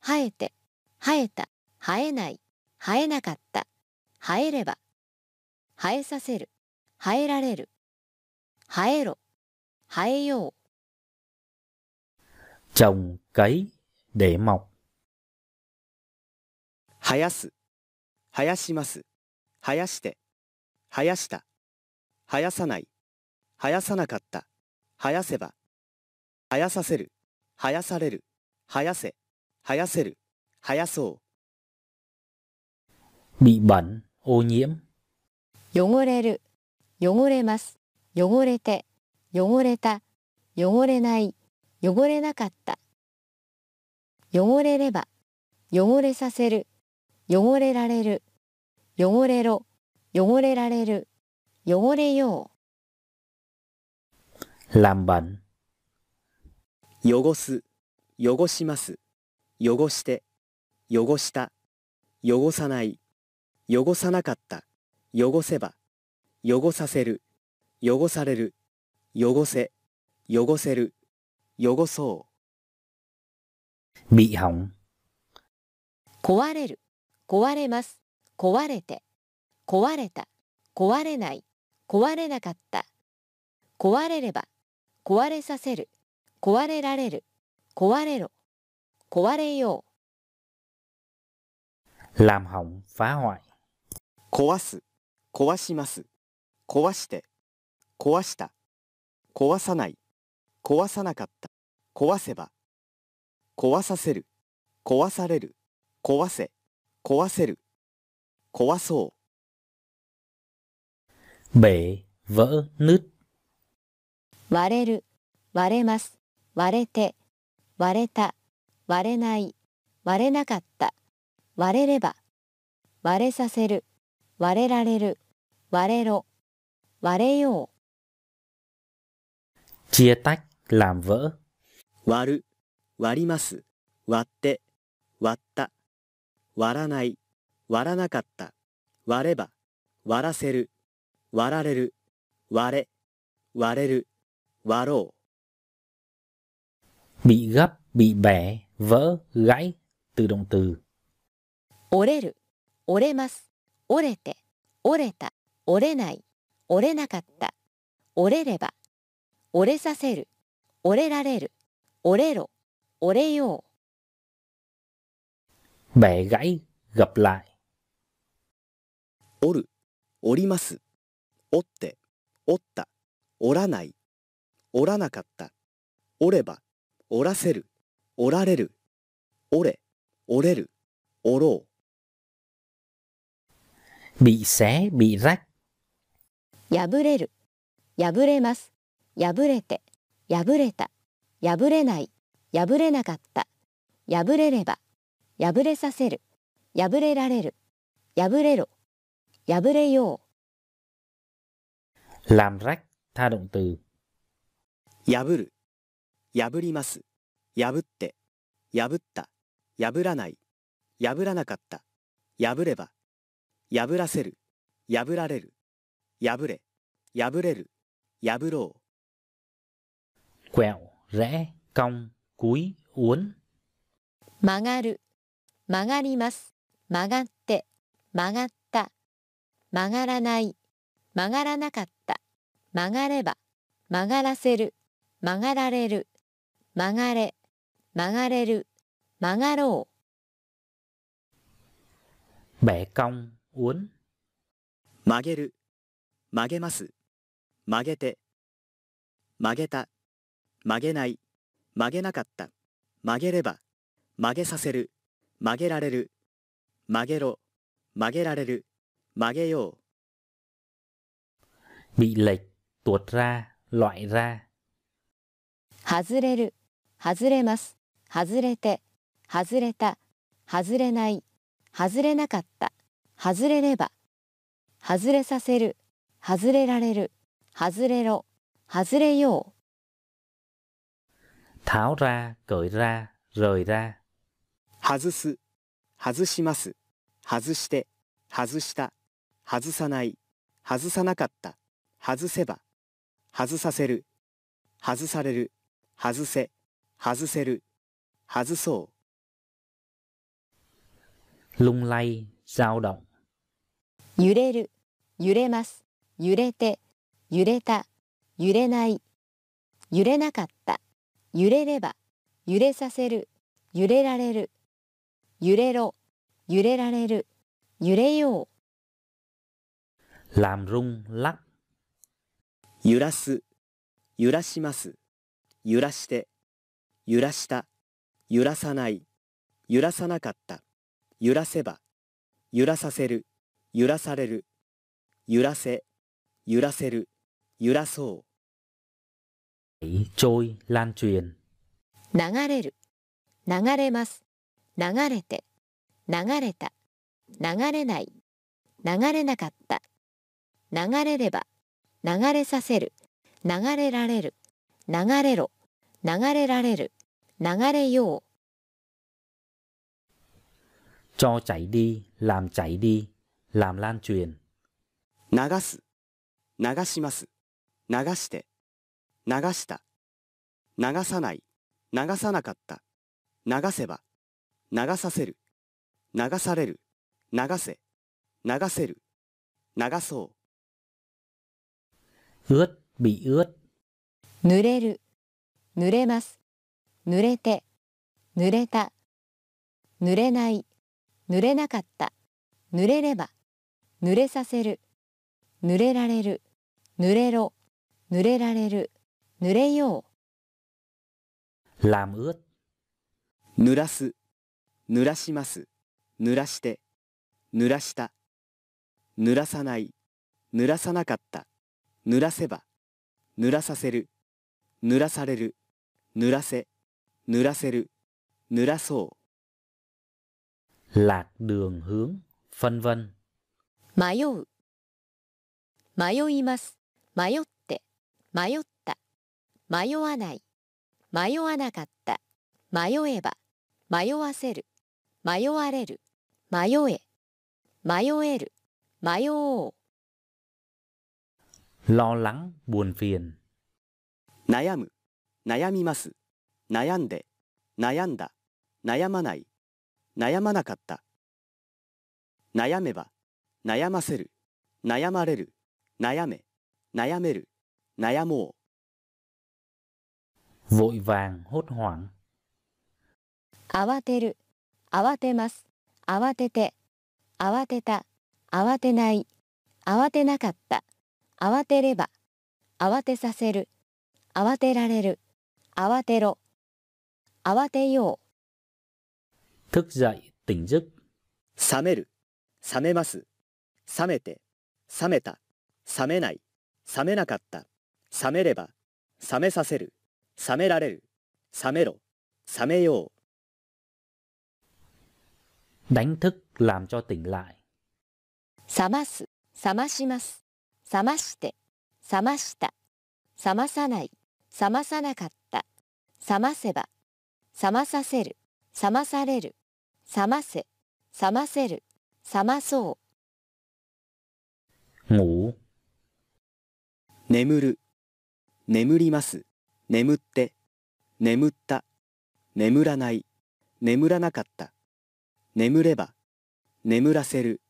生えて生えた生えない生えなかった生えれば生えさせる生えられる生えろ生えよう Trồng, cấy, để mọc. 生やす。生やします。生やして。生やした。生やさない。生やさなかった。生やせば。生やさせる。生やされる。生やせ。生やせる。生やそう。Bị bẩn, ô nhiễm. 汚れる汚れます汚れて汚れた汚れない汚れなかった汚れれば汚れさせる汚れられる汚れろ汚れられる汚れよ Làm bẩn, 汚す。汚します。汚して。汚した。汚さない。汚さなかった。汚せば。汚させる。汚される。汚せ。汚せる。汚そう。bị hỏng. う壊れる壊れます壊れて壊れた壊れない壊れなかった壊れれば壊れさせる壊れられる壊れろ壊れよ làm hỏng, phá hoại. 壊す、壊します。壊して、壊した。壊さない、壊さなかった。壊せば。壊させる、壊される。壊せ、壊せる。壊そう。Bể, vỡ, nứt. 割れる割れます割れて割れた割れない割れなかった割れれば割れさせる割れられる割れろ割れよ Chia tách, làm vỡ. 割る、割ります。割って、割った。割らない、割らなかった。割れば、割らせる。割られる。割れ、割れる。割ろ Bị gấp, bị bẻ, vỡ, gãy. Từ động từ. う折れる折れます折れて折れた折れない折れなかった折れれば折れさせる折れられる折れろ折れよう Bẻ gãy, gập lại. う。折る、折ります。折って、折った。折らない。折らなかった。折れば、折らせる。折られる。折れ、折れる。折ろう。Bị xé, bị rách. 破れる破れます破れて破れた破れない破れなかった破れれば破れさせる破れられる破れろ破れよ Làm rách, tha động từ. Yaburu, yaburimasu, yabutte, yabutta, yaburanai, yaburanakatta, yabureba, yaburaseru, yaburareru, yabure, yabureru, yaburou. Quẹo, rẽ, cong, cúi, uốn. Magaru, magarimasu, magatte, magatta, magaranai. 曲がらなかった。曲がれば曲がらせる。曲がられる。曲がれ。曲がれる。曲がろう。Bẻ cong, uốn. う。曲げる、曲げます。曲げて、曲げた、曲げない、曲げなかった、曲げれば、曲げさせる、曲げられる、曲げろ、曲げられる、曲げよう。Bị lệch, tuột ra, loại ra. 外れる外れます外れて外れた外れない外れなかった外れれば外れさせる外れられる外れろ外れよ Tháo ra, cởi ra, rời ra. 外す、外します、外して、外した、外さない、外さなかった、外せば、外させる、外される、外せ、外せる、外そう。Lung lay, dao động. う揺れる。揺れます。揺れて。揺れた。揺れない。揺れなかった。揺れれば。揺れさせる。揺れられる。揺れろ。揺れられる。揺れよう。Làm rung, lắc. 揺らす、揺らします、揺らして、揺らした、揺らさない、揺らさなかった、揺らせば、揺らさせる、揺らされる、揺らせ、揺らせる、揺らそう。Trôi, lan truyền. 流れる流れます流れて流れた流れない流れなかった流れれば流れさせる流れられる流れろ流れられる流れよ Cho chảy đi, làm chảy đi, làm lan truyền. 流す、流します、流して、流した、流さない、流さなかった、流せば、流させる、流される、流せ、流せる、流そう。Ướt, bị ướt. 濡れる濡れます濡れて濡れた濡れない濡れなかった濡れれば濡れさせる濡れられる濡れろ濡れられる濡れよ làm ướt, 濡らす濡らします濡らして濡らした濡らさない濡らさなかった濡らせば濡らさせる濡らされる濡らせ濡らせる濡らそう。Lạc đường hướng, vân vân. 迷う迷います迷って迷った迷わない迷わなかった迷えば迷わせる迷われる迷え迷える迷おう Lo lắng, buồn phiền. 悩む悩みます悩んで悩んだ悩まない悩まなかった悩めば悩ませる悩まれる悩め悩める悩も Vội vàng, hốt hoảng. 慌てる慌てます慌てて慌てた慌てない慌てなかった慌てれば慌てさせる。慌てられる。慌てろ。慌てよう。Thức dậy, tỉnh giấc. う冷める。冷めます。冷めて。冷めた。冷めない。冷めなかった。冷めれば冷めさせる。冷められる。冷めろ。冷めよう。Đánh thức, làm cho tỉnh lại. 冷ます。冷まします冷まして冷ました。冷まさない。冷まさなかった。冷ませば冷まさせる。冷まされる。冷ませ。冷ませる。冷まそう。眠る。眠ります。眠って。眠った。眠らない。眠らなかった。眠れば眠らせる。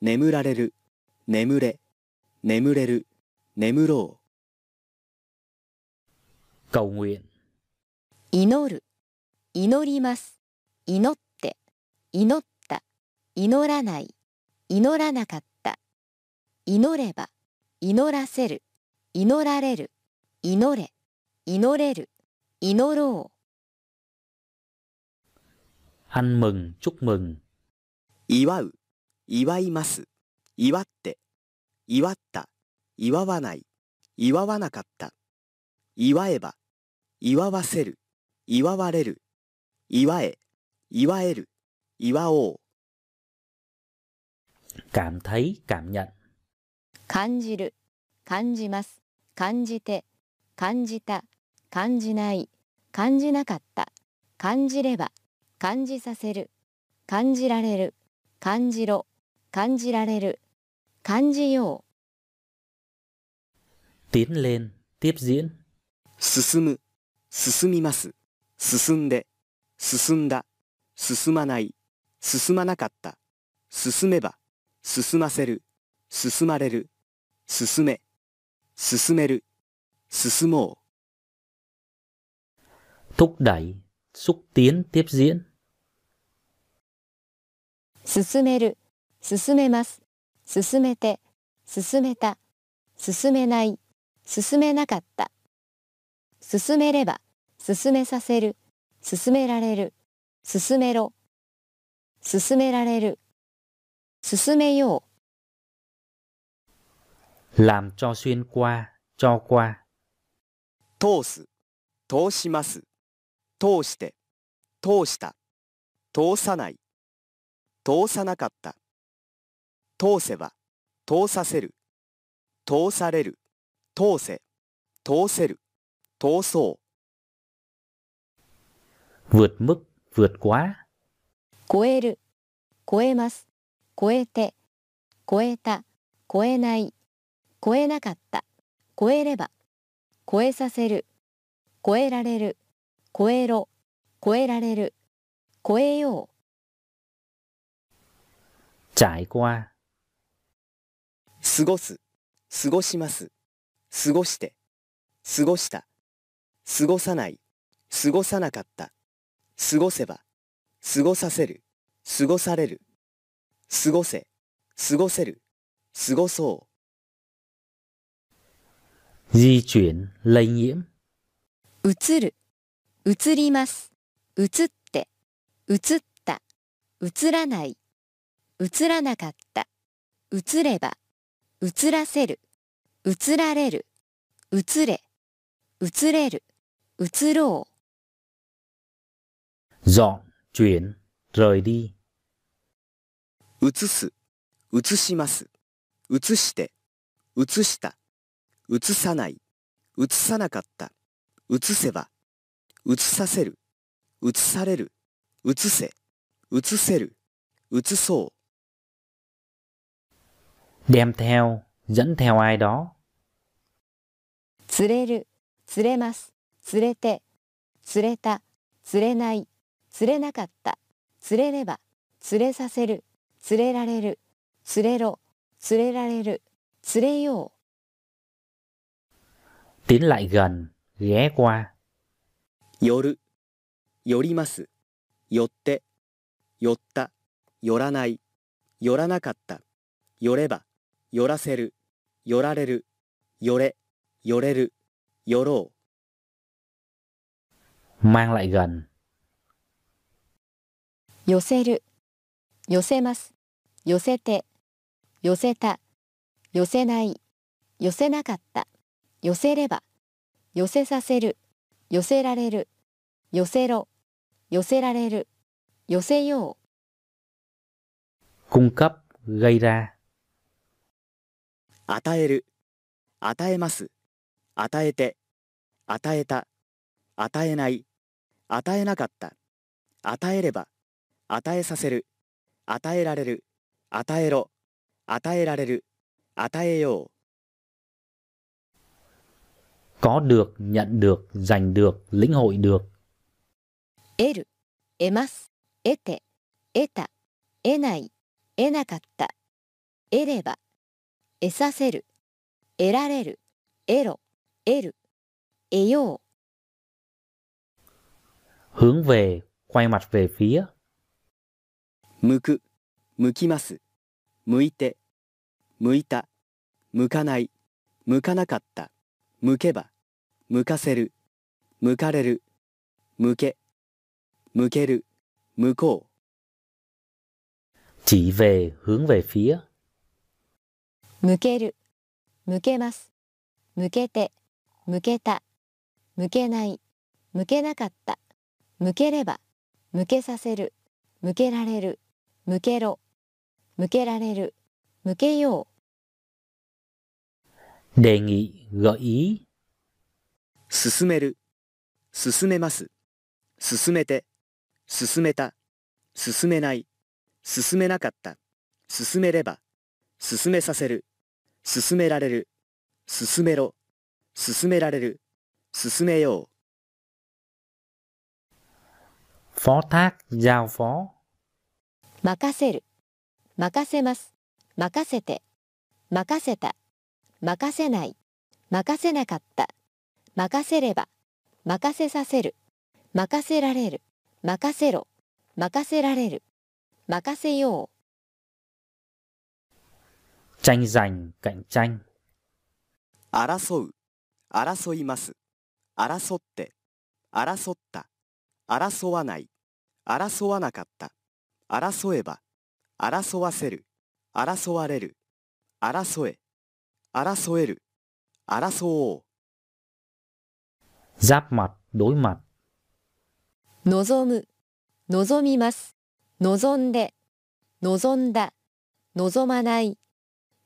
眠られる。眠れ眠れる。眠ろ cầu nguyện, 祈る。祈ります。祈って。祈った。祈らない。祈らなかった。祈れば。祈らせる。祈られる。祈れ。祈れる。祈ろ ăn mừng, chúc mừng. う祝う。祝います。祝って祝った祝わない祝わなかった祝えば祝わせる祝われる祝え祝える祝おう Cảm thấy, cảm nhận. う感じる感じます感じて感じた感じない感じなかった感じれば感じさせる感じられる感じろ感じられる感じよ Tiến lên, tiếp diễn. 進む進みます進んで進んだ進まない進まなかった進めば進ませる進まれる進め進める進も Thúc đẩy, xúc tiến, tiếp diễn. う進める進めます進めて進めた進めない進めなかった。進めれば進めさせる進められる進めろ進められる。進めよう。Làm cho xuyên qua, cho qua. う通す。通します。通して。通した。通さない。通さなかった通せば通させる。通される。通せ。通せる。通そう。Vượt mức, vượt quá. 超える。超えます。超えて。超えた。超えない。超えなかった。超えれば。超えさせる。超えられる。超えろ。超えられる。超えよう。Trải qua, 過ごす。過ごします。過ごして。過ごした、過ごさない、過ごさなかった、過ごせば、過ごさせる、過ごされる、過ごせ、過ごせる、過ごそう。di chuyển, lây nhiễm, 移る、移ります、移って、移った、移らない、移らなかった、移れば、移らせる、移られる、移れ、移れる、移ろ dọn, chuyển, rời đi, 移す、移します、移して、移した、移さない、移さなかった、移せば、移させる、移される、移せ、移せる、移そう。Đem theo, dẫn theo ai đó, う、連れる、連れます、連れて、連れた、連れない、連れなかった、連れれば、連れさせる、連れられる、連れろ、連れられる、連れよう。tiến lại gần, ghé qua, 寄る、寄ります、寄って、寄った、寄らない、寄らなかった、寄れば、寄らせる、寄られる、寄れ、寄れる、寄ろう。mang lại gần, 寄せる寄せます。寄せて寄せた。寄せない。寄せなかった。寄せれば寄せさせる。寄せられる。寄せろ。寄せられる。寄せよ cung cấp, gây ra, 与える、与えます、与えて、与えた、与えない、与えなかった、与えれば、与えさせる、与えられる、与えろ、与えられる、与えよう。có được, nhận được, giành được, lĩnh hội được, う得る得ます得て得た得ない得なかった得れば得させる得られる得ろ得る得よう。Hướng về, quay mặt về phía, 向く、向きます、向いて、向いた、向かない、向かなかった、向けば、向かせる、向かれる、向け、向ける、向こう。chỉ về, hướng về phía, 向ける向けます。向けて向けた向けない向けなかった。向ければ向けさせる向けられる向けろ向けられる向けよ đề nghị, gợi ý, 進める、進めます、進めて、進めた、進めない、進めなかった、進めれば、進めさせる、進められる、進めろ、進められる、進めよう。phó thác, giao phó, う任せる任せます任せて任せた任せない任せなかった任せれば任せさせる任せられる任せろ任せられる任せよう tranh giành, cạnh tranh, 争う、争います、争って、争った、争わない、争わなかった、争えば、争わせる、争われる、争え、争える、争おう。giáp mặt, đối mặt, 望む望みます望んで望んだ望まない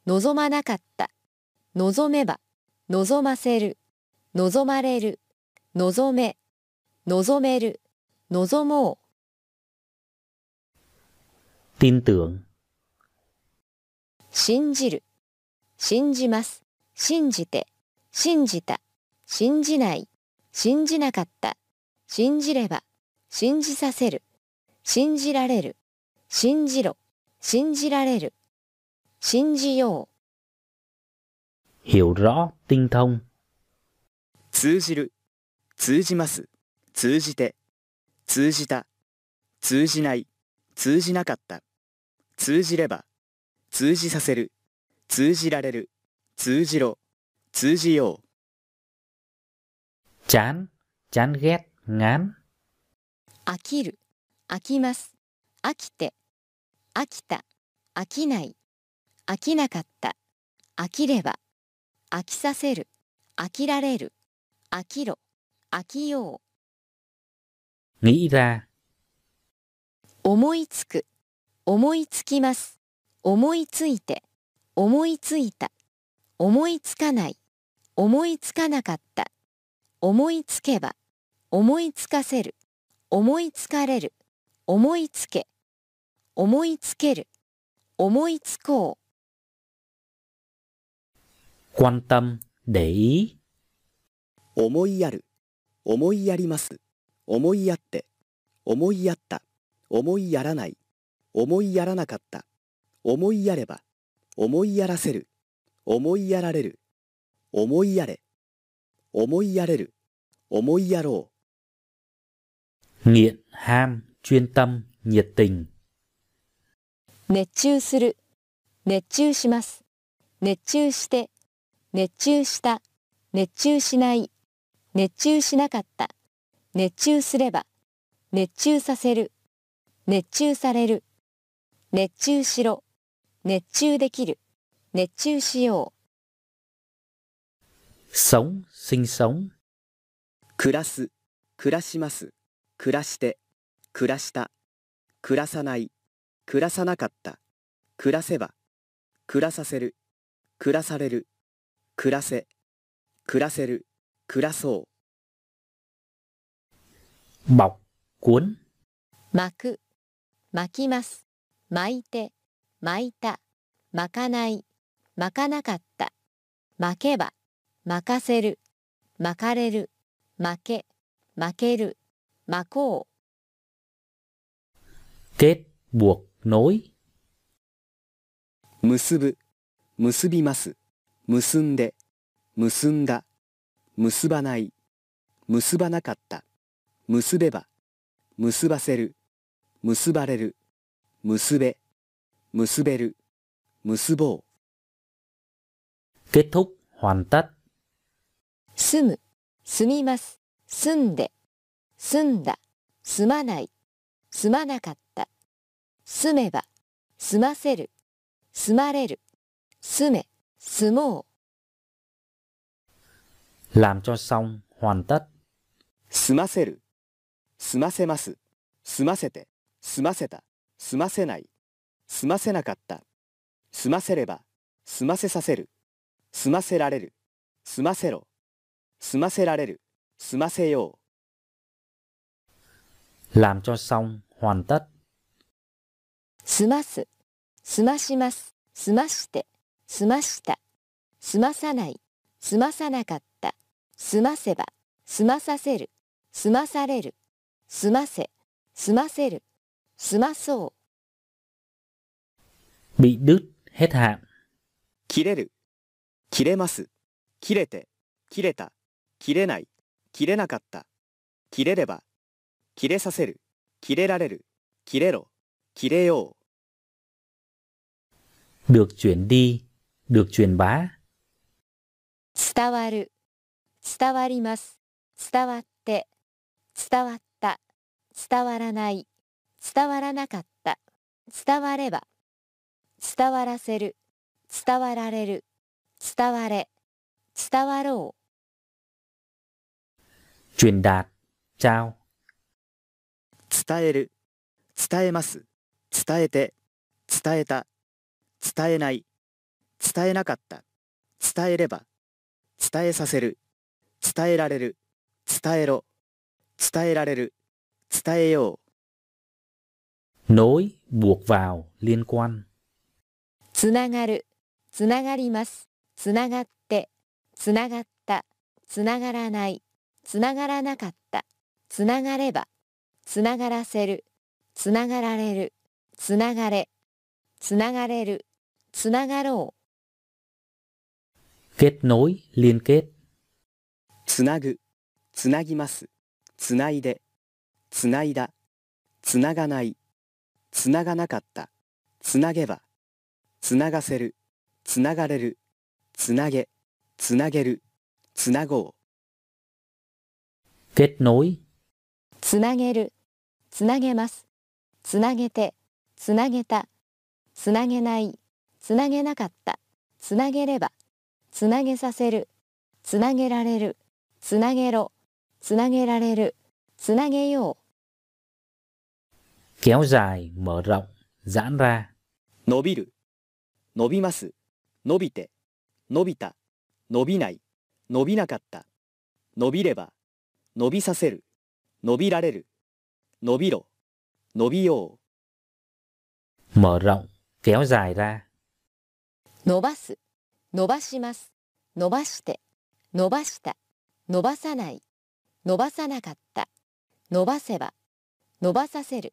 望まなかった。望めば望ませる。望まれる。望め。望める。望も tin tưởng, う信じる。信じます。信じて。信じた。信じない。信じなかった。信じれば信じさせる。信じられる。信じろ。信じられる信じよう。Hiểu rõ, tinh thông, 通じる、通じます、通じて、通じた、通じない、通じなかった、通じれば、通じさせる、通じられる、通じろ、通じよう、chán, chán ghét, ngán, 飽きる。飽きます。飽きて。飽きた。飽きない飽きなかった。飽きれば飽きさせる。飽きられる。飽きろ。飽きよう。nghĩ ra, 思いつく。思いつきます。思いついて。思いついた。思いつかない。思いつかなかった。思いつけば。思いつかせる。思いつかれる。思いつけ。思いつける。思いつこ quan tâm, để ý, 思いやる、思いやります、思いやって、思いやった、思いやらない、思いやらなかった、思いやれば、思いやらせる、思いやられる、思いやれ、思いやれる、思いやろ nghiện, ham, chuyên tâm, nhiệt tình, う熱中する。熱中します。熱中して熱中した。熱中しない。熱中しなかった。熱中すれば。熱中させる。熱中される。熱中しろ。熱中できる。熱中しよ sống, sinh sống, う。暮らす、暮らします、暮らして、暮らした、暮らさない、暮らさなかった、暮らせば、暮らさせる、暮らされる、暮らせ、暮らせる、暮らそう。bọc, cuốn, う巻く。巻きます。巻いて。巻いた。巻かない。巻かなかった。巻けば。巻かせる。巻かれる。負け。負ける。巻こう。Kết, buộc, nối, 結ぶ、結びます、結んで、結んだ、結ばない、結ばなかった、結べば、結ばせる、結ばれる、結べ、結べる、結ぼう。kết thúc, hoàn tất, 住む住みます住んで住んだ住まない住まなかった。住めば住ませる住まれる住め住もう làm cho xong, hoàn tất, 済ませる、済ませます、済ませて、済ませた、済ませない、済ませなかった、済ませれば、済ませさせる、済ませられる、済ませろ、済ませられる、済ませよう。làm cho xong, hoàn tất, 済ます済まします済まして済ました。済まさない。済まさなかった。済ませば。済まさせる。済まされる。済ませ。済ませる。済まそう。bị đứt, hết hạn, 切れる、切れます、切れて、切れた、切れない、切れなかった、切れれば、切れさせる、切れられる、切れろ、切れよう。được chuyển đi, được truyền bá, 伝わる伝わります伝わって伝わった伝わらない伝わらなかった伝われば伝わらせる伝わられる伝われ伝わろ truyền đạt, trao, 伝える、伝えます、伝えて、伝えた、伝えない、伝えなかった、伝えれば、伝えさせる、伝えられる、伝えろ、伝えられる、伝えよう。nối, buộc vào, liên quan, うつながる。つながります。つながって。つながった。つながらない。つながらなかった。つながれば。つながらせる。つながられる。つながれ。つながれる。つながろう kết nối, liên kết, つなぐ、つなぎます、つないで、つないだ、つながない、つながなかった、つなげば、つながせる、つながれる、つなげ、つなげる、つなごう。Kết nối. つなげる。つなげます。つなげて。つなげた。つなげない。つなげなかった。つなげればつなげさせる。つなげられる。つなげろ。つなげられる。つなげよ Kéo dài, mở rộng, giãn ra. 伸びる、伸びます、伸びて、伸びた、伸びない、伸びなかった、伸びれば、伸びさせる、伸びられる、伸びろ、伸びよう。Mở rộng, kéo dài ra. う伸ばす伸ばします。伸ばして。伸ばした。伸ばさない。伸ばさなかった。伸ばせば。伸ばさせる。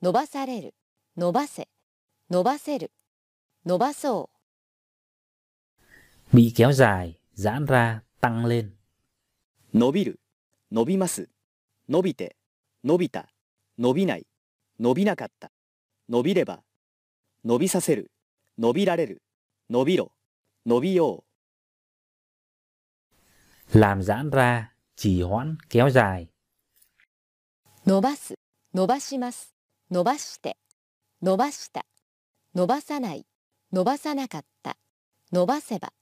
伸ばされる。伸ばせ。伸ばせる。伸ばそう。Bị kéo dài, giãn ra, tăng lên. 伸びる、伸びます、伸びて、伸びた、伸びない、伸びなかった、伸びれば、伸びさせる、伸びられる、伸びろ、伸びよ Làm giãn ra, trì hoãn, kéo dài. 伸ばす伸ばします伸ばして伸ばした伸ばさない伸ばさなかった伸ばせば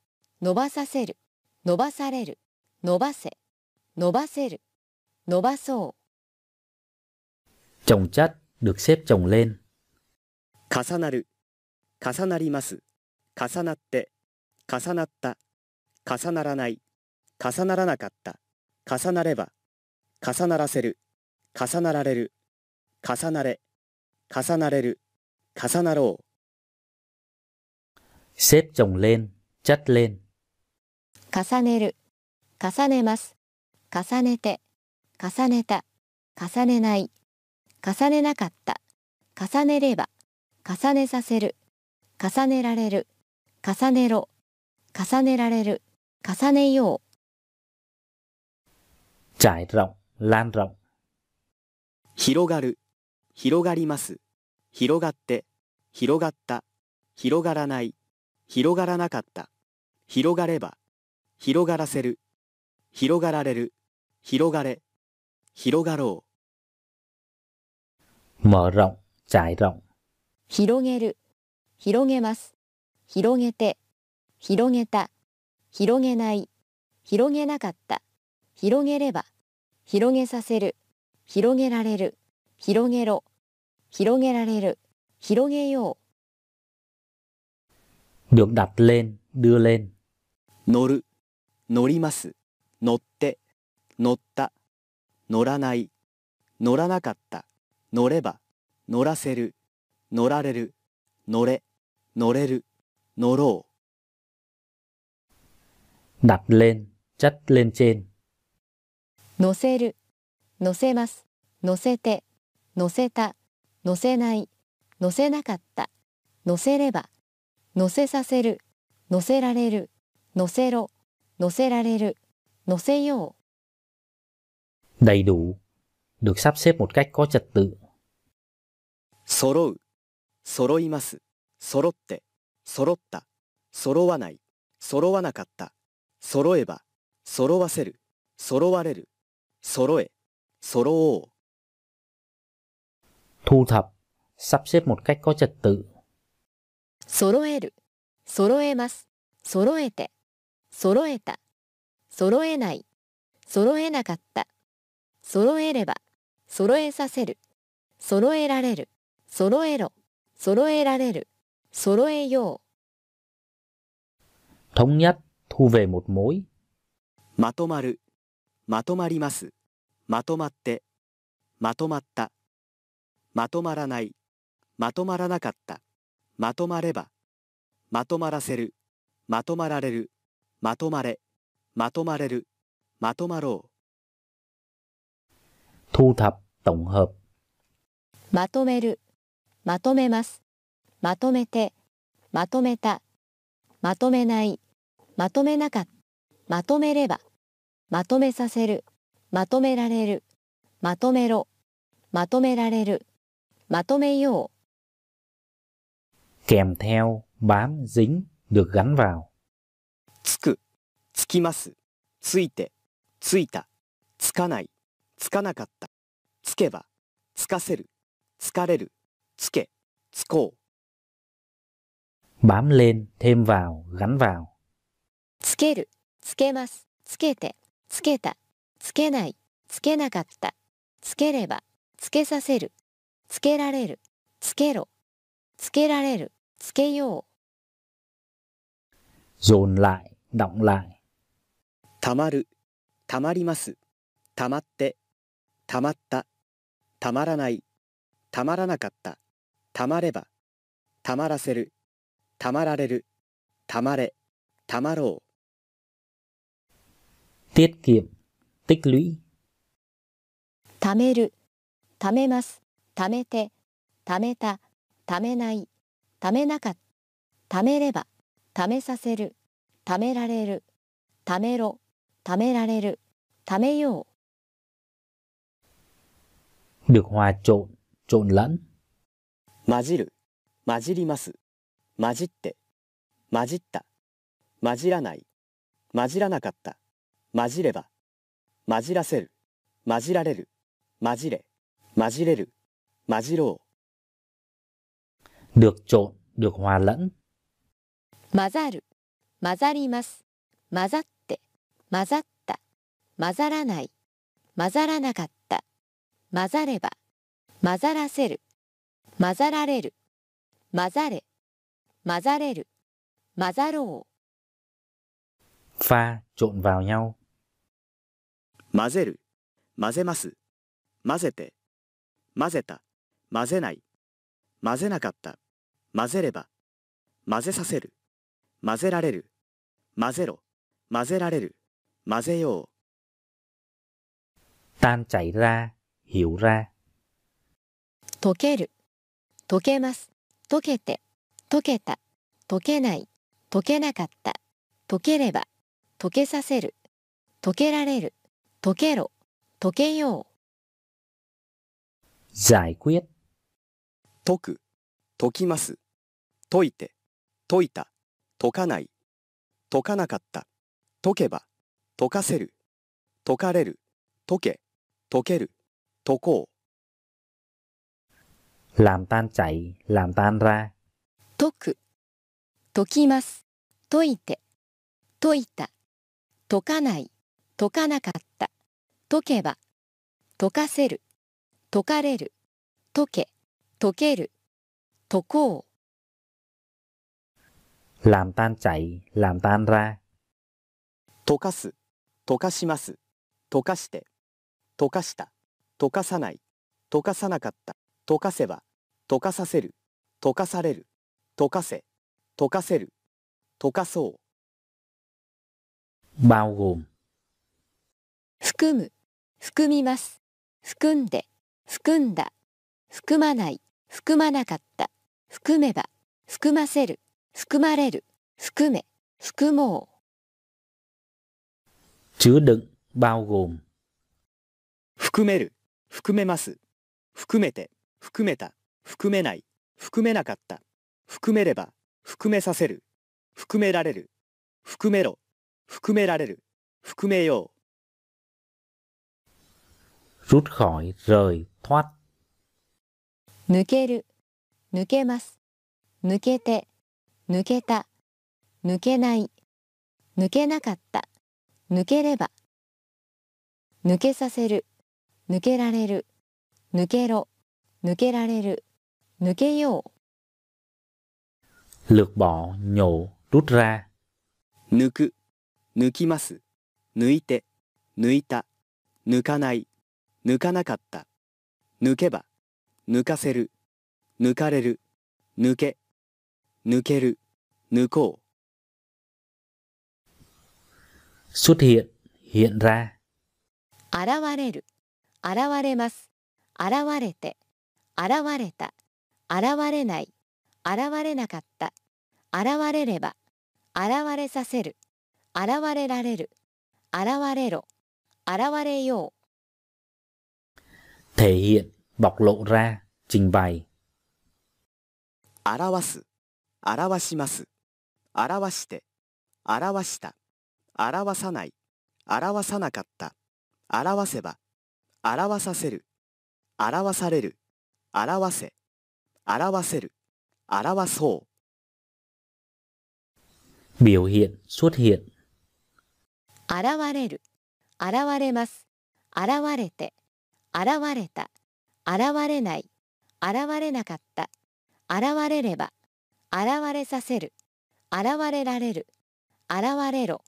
伸ばさせる伸ばされる伸ばせ伸ばせる伸ばそう Trồng chất, được xếp chồng lên. う。重なる、重なります、重なって、重なった、重ならない、重ならなかった、重なれば、重ならせる、重なられる、重なれ、重なれる、重なろう。Xếp chồng lên, chất lên. 重ねる。重ねます。重ねて。重ねた。重ねない。重ねなかった。重ねれば。重ねさせる。重ねられる。重ねろ重ねられる。重ねよ Trải rộng, lan rộng. 広がる、広がります、広がって、広がった、広がらない、広がらなかった、広がれば、広がらせる、広がられる、広がれ、広がろ Mở rộng, trải rộng. う広げる。広げます。広げて広げた広げない広げなかった広げれば広げさせる広げられる広げろ広げられる広げよう Được đặt lên, đưa lên. う。乗る、乗ります、乗って、乗った、乗らない、乗らなかった、乗れば、乗らせる、乗られる、乗れ、乗れる、乗ろう。Đặt lên, chất lên trên. 乗せる乗せます乗せて乗せた乗せない乗せなかった乗せれば乗せさせる乗せられる乗せろ乗せられる乗せよ Đầy đủ. Được sắp xếp một cách có trật tự. 揃う、揃います、揃って、揃った、揃わない、揃わなかった、揃えば、揃わせる、揃われる、揃え、揃おう。Thu thập, sắp xếp một cách có trật tự. う揃える。揃えます。揃えて。揃えた。揃えない。揃えなかった。揃えれば。揃えさせる。揃えられる。揃えろ。揃えられる。揃えよう。Thống nhất, thu về một mối. まとまる、まとまります、まとまって、まとまった、まとまらない、まとまらなかった、まとまれば、まとまらせる、まとまられる、まとまれ、まとまれる、まとまろ Thu thập, tổng hợp. まとめるまとめますまとめてまとめたまとめないまとめなかった。まとめればまとめさせる、まとめられる、まとめろ、まとめられる、まとめよ kèm theo, bám, dính, được gắn vào. つく、つきます、ついて、ついた、つかない、つかなかった、つけば、つかせる、疲れる、つけ、つこう。Bám lên, thêm vào, gắn vào. う。つける、つけます、つけて、つけた、つけない、つけなかった、つければ、つけさせる、つけられる、つけろ、つけられる、つけよ Dồn lại, động lại. たまる、たまります、たまって、たまった、たまらない、たまらなかった、たまれば、たまらせる、たまられる、たまれ、たまろう。Tiết kiệm, tích lũy. う。ためる、ためます、ためて、ためた、ためない、ためなかった、ためれば、ためさせる、ためられる、ためろ、ためられる、ためよう。Được hòa trộn, trộn lẫn. 混じる、混じります、混じって、混じった、混じらない、混じらなかった、混じれば、混じらせる、混じられる、混じれ、混じれる、混じろ Được trộn, được hòa lẫn. 混ざる、混ざります、混ざって、混ざった、混ざらない、混ざらなかった、混ざれば、混ざらせる、混ざられる、混ざれ、混ざれる、混ざろ Pha, trộn vào nhau. う。混ぜる、混ぜます、混ぜて、混ぜた、混ぜない、混ぜなかった、混ぜれば、混ぜさせる、混ぜられる、混ぜろ、混ぜられる、混ぜよう。Tan chảy ra, hiểu ra. う。溶ける、溶けます、溶けて、溶けた、溶けない、溶けなかった、溶ければ、溶けさせる、溶けられる、溶けろ、溶けよう。Giải quyết, 解く、解きます。解いて、解いた、解かない、解かなかった、解けば、解かせる、解かれる、解け、解ける、解こ làm tan chảy, làm tan ra. 解く。解きます。解いて。解いた。解かない。解かなかった解けば解かせる解かれる解け解ける解こ Làm tan chảy, làm tan ra. う。溶かす、溶かします。溶かして、溶かした、溶かさない、溶かさなかった、溶かせば、溶かさせる、溶かされる、溶かせ、溶かせる、溶かそう。Bao gồm, う含む含みます含んで含んだ含まない含まなかった含めば含ませる含まれる含め含もう chứa đựng, bao gồm. 含める、含めます。含めて、含めた、含めない、含めなかった。含めれば、含めさせる。含められる。含めろ。含められる。含めよ Rút khỏi, rời, thoát. 抜ける抜けます抜けて抜けた抜けない抜けなかった抜ければ抜けさせる抜けられる抜けろ抜けられる抜けよう Lược bỏ, nhổ, rút ra. う。抜く。抜きます。抜いて。抜いた。抜かない。抜かなかった。抜けば。抜かせる。抜かれる。抜け。抜ける。抜こう。Xuất hiện, hiện ra. 現れる現れます現れて現れた現れない現れなかった現れれば現れさせる現れられる現れろ現れよ thể hiện, bộc lộ ra, trình bày, 表す表します表して表した表さない表さなかった表せば表させる表される表せ表せる表そう biểu hiện, xuất hiện, う。現れる。現れます。現れて。現れた。現れない。現れなかった。現れれば。現れさせる。現れられる。現れろ。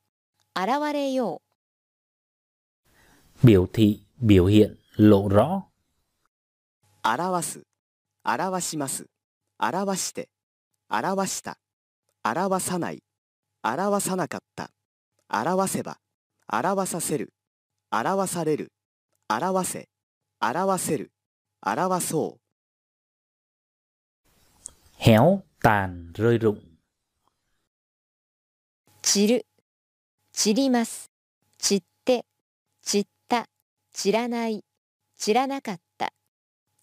現れよう。thị, hiện, lộ rõ, 表す表します表して表した表さない表さなかった表せば表させる表される表せ表せる表そう héo, tàn, rơi rụng, 散る。散ります。散って。散った。散らない。散らなかった。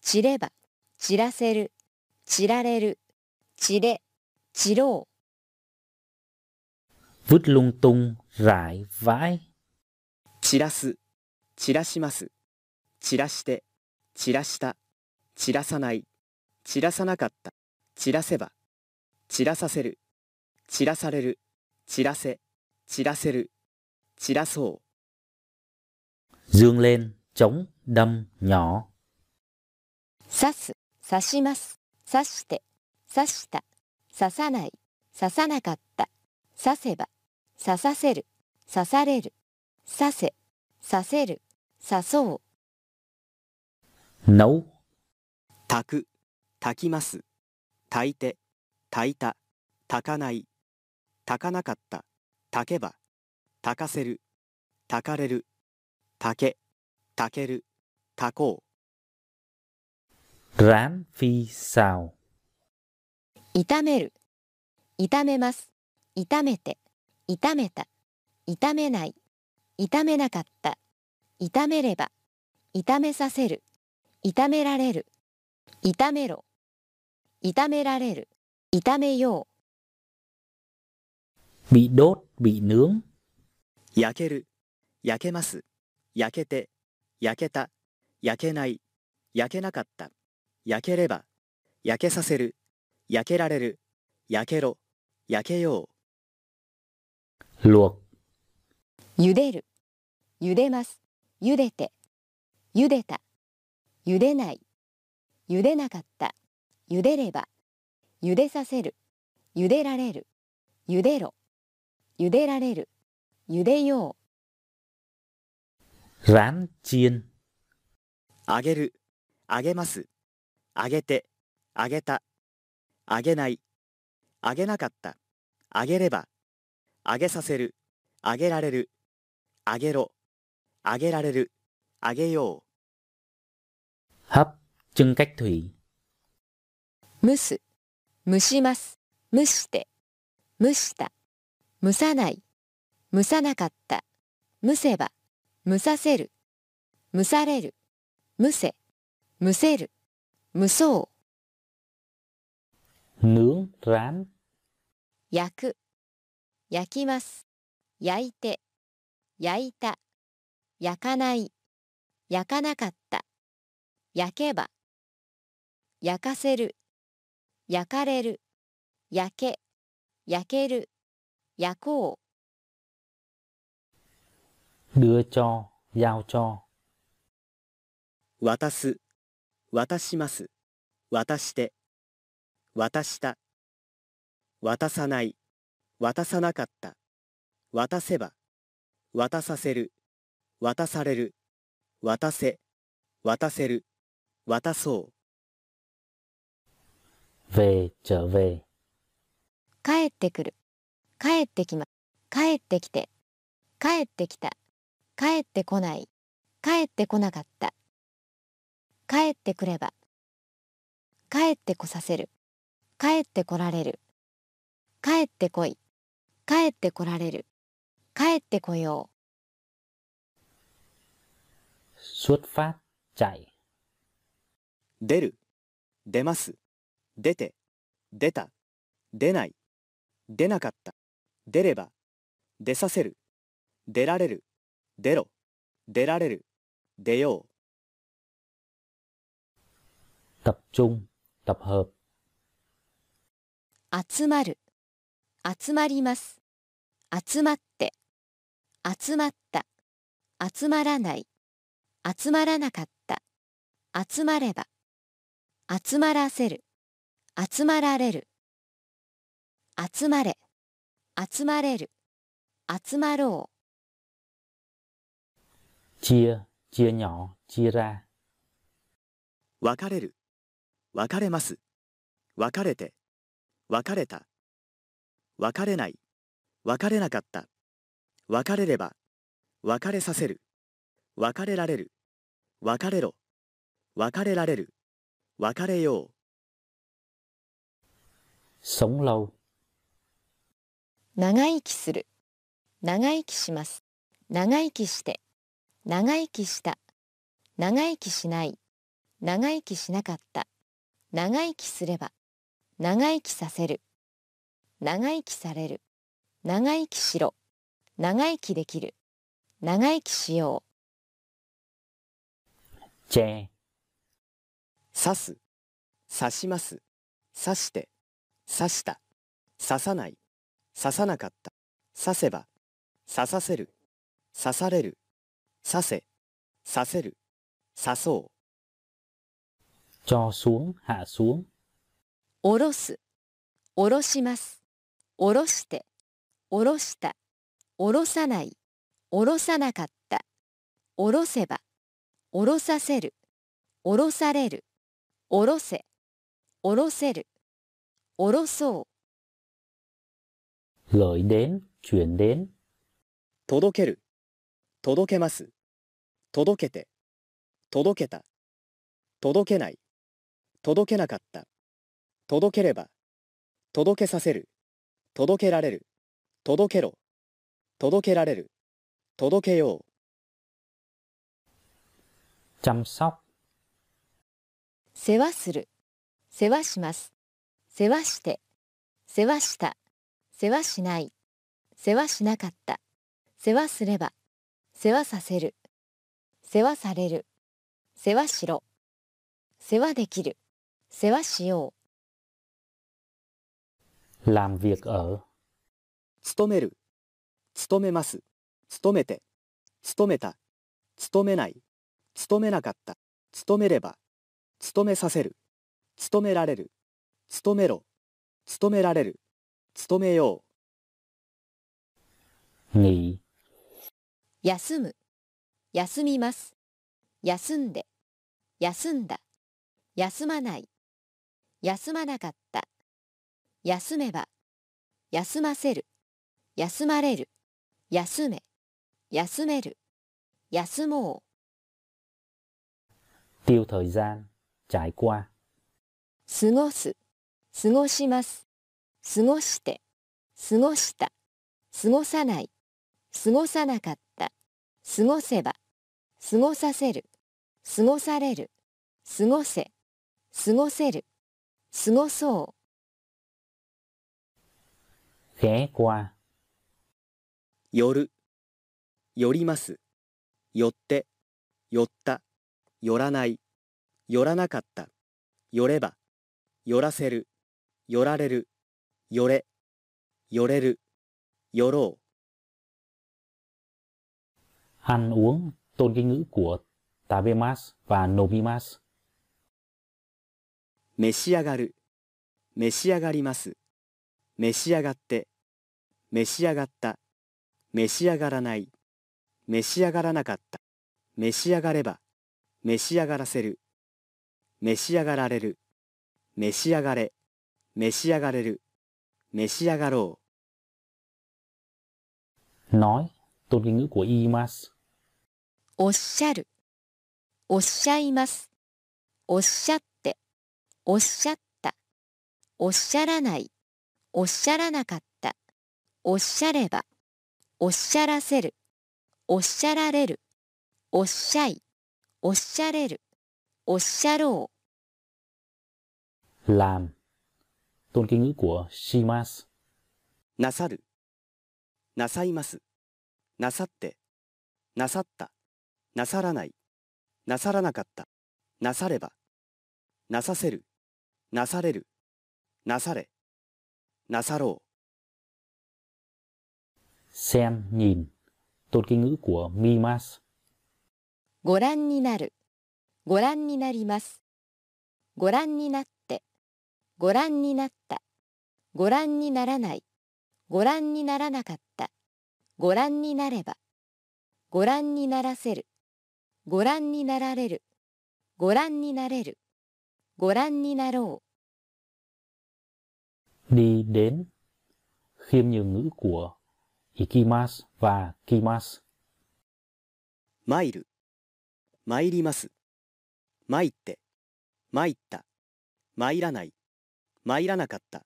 散れば。散らせる。散られる。散れ。散ろう。vứt lung tung, rải, vãi, 散らす散らします散らして散らした散らさない散らさなかった散らせば散らさせる散らされる散らせ散らせる散らそう dương lên, chống, đâm, nhỏ, 刺す。刺します。刺して。刺した。刺さない。刺さなかった。刺せば。刺させる。刺される。刺せ。刺せる。刺そう。Nấu, 炊く炊きます炊いて炊いた炊かない炊かなかった炊けば炊かせる炊かれる炊け炊ける炊こう rán, phi, 炒める。炒めます。炒めて。炒めた。炒めない。炒めなかった。炒めれば。炒めさせる。炒められる。炒めろ。炒められる。炒めよ bị đốt, bị nướng, 焼ける焼けます焼けて焼けた焼けない焼けなかった焼ければ焼けさせる焼けられる焼けろ焼けよう luộc, う。茹でる。茹でます。茹でて。茹でた。茹でない。茹でなかった。茹でれば。茹でさせる。茹でられる。茹でろ。茹でられる。茹でよう。あげるあげますあげてあげたあげないあげなかったあげればあげさせるあげられるあげろあげられるあげよ hấp, trưng cách thủy, 蒸す。蒸します。蒸して。蒸した。蒸さない。蒸さなかった。蒸せば。蒸させる。蒸される。蒸せ。蒸せる。蒸そう。nướng, rán, 焼く。焼きます。焼いて。焼いた。焼かない。焼かなかった。焼けば。焼かせる。焼かれる。焼け。焼ける。焼こ đưa cho, giao cho, う渡す渡します渡して渡した渡さない渡さなかった渡せば渡させる渡される渡せ渡せる渡そう về, trở về, う。帰ってくる。帰ってきま。帰ってきて。帰ってきた。帰ってこない。帰ってこなかった。帰ってくれば。帰ってこさせる。帰ってこられる。帰ってこい。帰ってこられる。帰ってこよ xuất phát, chạy, 出る、出ます、出て、出た、出ない、出なかった、出れば、出させる、出られる、出ろ、出られる、出よう、tập trung, tập hợp, 集まる集まります集まって集まった集まらない集まらなかった集まれば集まらせる。集まられる。集まれ。集まれる。集まろ chia, chia nhỏ, chia ra, 分かれる、分かれます、分かれて、別れた、別れない、別れなかった、別れれば、別れさせる、別れられる、別れろ、別れられる、別れよう、sống lâu, う長生きする。長生きします。長生きして。長生きした。長生きしない。長生きしなかった。長生きすれば。長生きさせる。長生きされる。長生きしろ。長生きできる。長生きしよ che, 刺す、刺します、刺して、刺した、刺さない、刺さなかった、刺せば、刺させる、刺される、刺せ、刺せる、刺そう、cho xuống, hạ xuống, うおろすおろしますおろしておろしたおろさないおろさなかったおろせばおろさせるおろされるおろせ。おろせる。おろそう。gửi đến, chuyển đến, 届ける、届けます、届けて、届けた、届けない、届けなかった、届ければ、届けさせる、届けられる、届けろ、届けられる、届けよう、chăm sóc, 世話する。世話します。世話して。世話した。世話しない。世話しなかった。世話すれば。世話させる。世話される。世話しろ。世話できる。世話しよ làm việc ở, 勤める、勤めます、勤めて、勤めた、勤めない、勤めなかった、勤めれば、勤めさせる、勤められる、勤めろ、勤められる、勤めよう、休む。休みます。休んで。休んだ。休まない。休まなかった。休めば。休ませる。休まれる。休め。休める。休もう。Tiêu thời gian, trải qua, 過ごす。過ごします。過ごして。過ごした。過ごさない。過ごさなかった。過ごせば。過ごさせる。過ごされる。過ごせ。過ごせる。過ごそう。ghé qua, 寄る、寄ります、寄って、寄った、寄らない、寄らなかった、寄れば、寄らせる、寄られる、寄れ、寄れる、寄ろう、ăn uống, tôn cái ngữ của tabemas và nomimas, 召し上がる、召し上がります、召し上がって、召し上がった、召し上がらない、召し上がらなかった、召し上がれば、召し上がらせる、召し上がられる、召し上がれ、召し上がれる、召し上がろ nói, tôn cái ngữ của imas, おっしゃる。おっしゃいます。おっしゃって。おっしゃった。おっしゃらない。おっしゃらなかった。おっしゃれば。おっしゃらせる。おっしゃられる。おっしゃい。おっしゃれる、おっしゃろ làm tôn kính ngữ của shimas. なさるなさいますなさってなさったなさらないなさらなかったなさればなさせるなされるなされなさろ xem nhìn tôn kính ngữ của mimas. う。ご覧になる、ご覧になります。ご覧になって、ご覧になった。ご覧にならない、ご覧にならなかった。ご覧になれば、ご覧にならせる、ご覧になられる、ご覧になれる、ご覧になろ đi đến khiêm nhường ngữ của ikimas và kimas 参る参ります参って参った参らない参らなかった。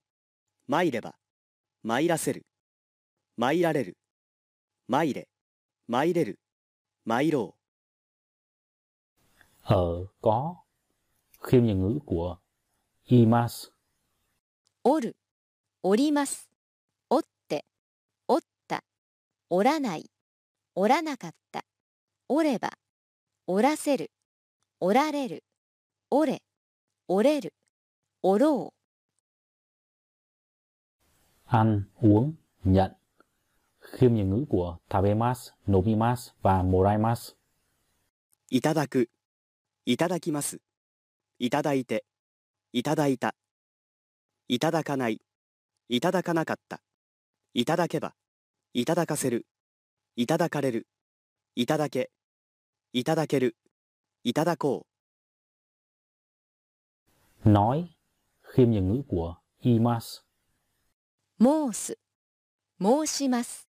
参れば参らせる。参られる。参れ。参れる。参ろ ở có. Khiêm nhường ngữ của。おる、おります。おって、おった。おらない、おらなかった。おれば、おらせる、おられる。おれ、おれる。おろ ăn, uống, nhận. Khiêm nhường ngữ của tabemas, Nobimas và moraimas. Itadaku, itadakimasu, itadaite, itadaita, itadakanai, itadakanakatta, itadakeba, itadakaseru, itadakarelu, itadake, itadakeru, itadakou. Nói, khiêm nhường ngữ của imas, 申す、申します。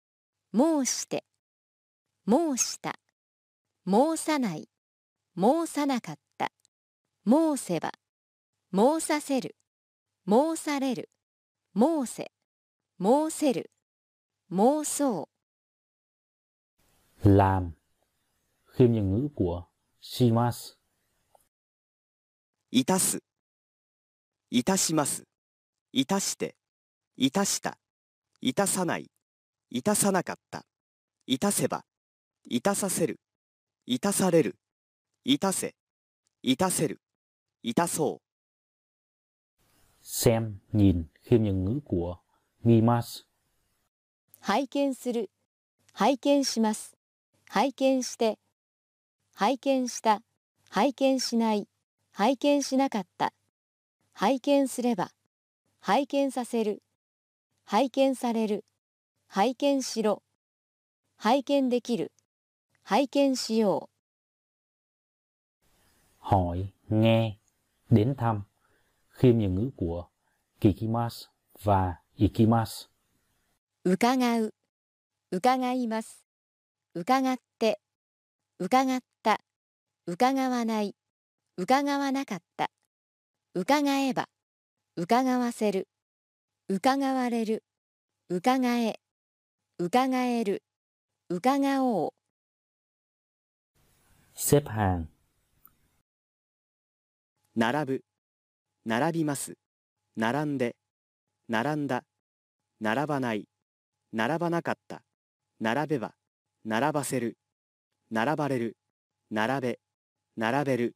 申して、申した。申さない、申さなかった。申せば、申させる、申される。申せ、申せる。妄想。làm khiêm nhường ngữ của shimas いたすいたしますいたしていたしたいたさないいたさなかったいたせばいたさせるいたされるいたせいたせるいたそう xem nhìn khiêm nhường ngữ của mimas 拝見する、拝見します。拝見して、拝見した、拝見しない、拝見しなかった。拝見すれば、拝見させる、拝見される、拝見しろ、拝見できる、拝見しよ hỏi nghe đến thăm. Khiêm nhường ngữ của kikimas và ikimas. う。伺う、伺います。伺って、伺った、伺わない、伺わなかった。伺えば、伺わせる、伺われる、伺え、伺える、伺おう。xếp hàng. 並ぶ並びます。並んで並んだ。並ばない。並ばなかった。並べば並ばせる。並ばれる。並べ並べる。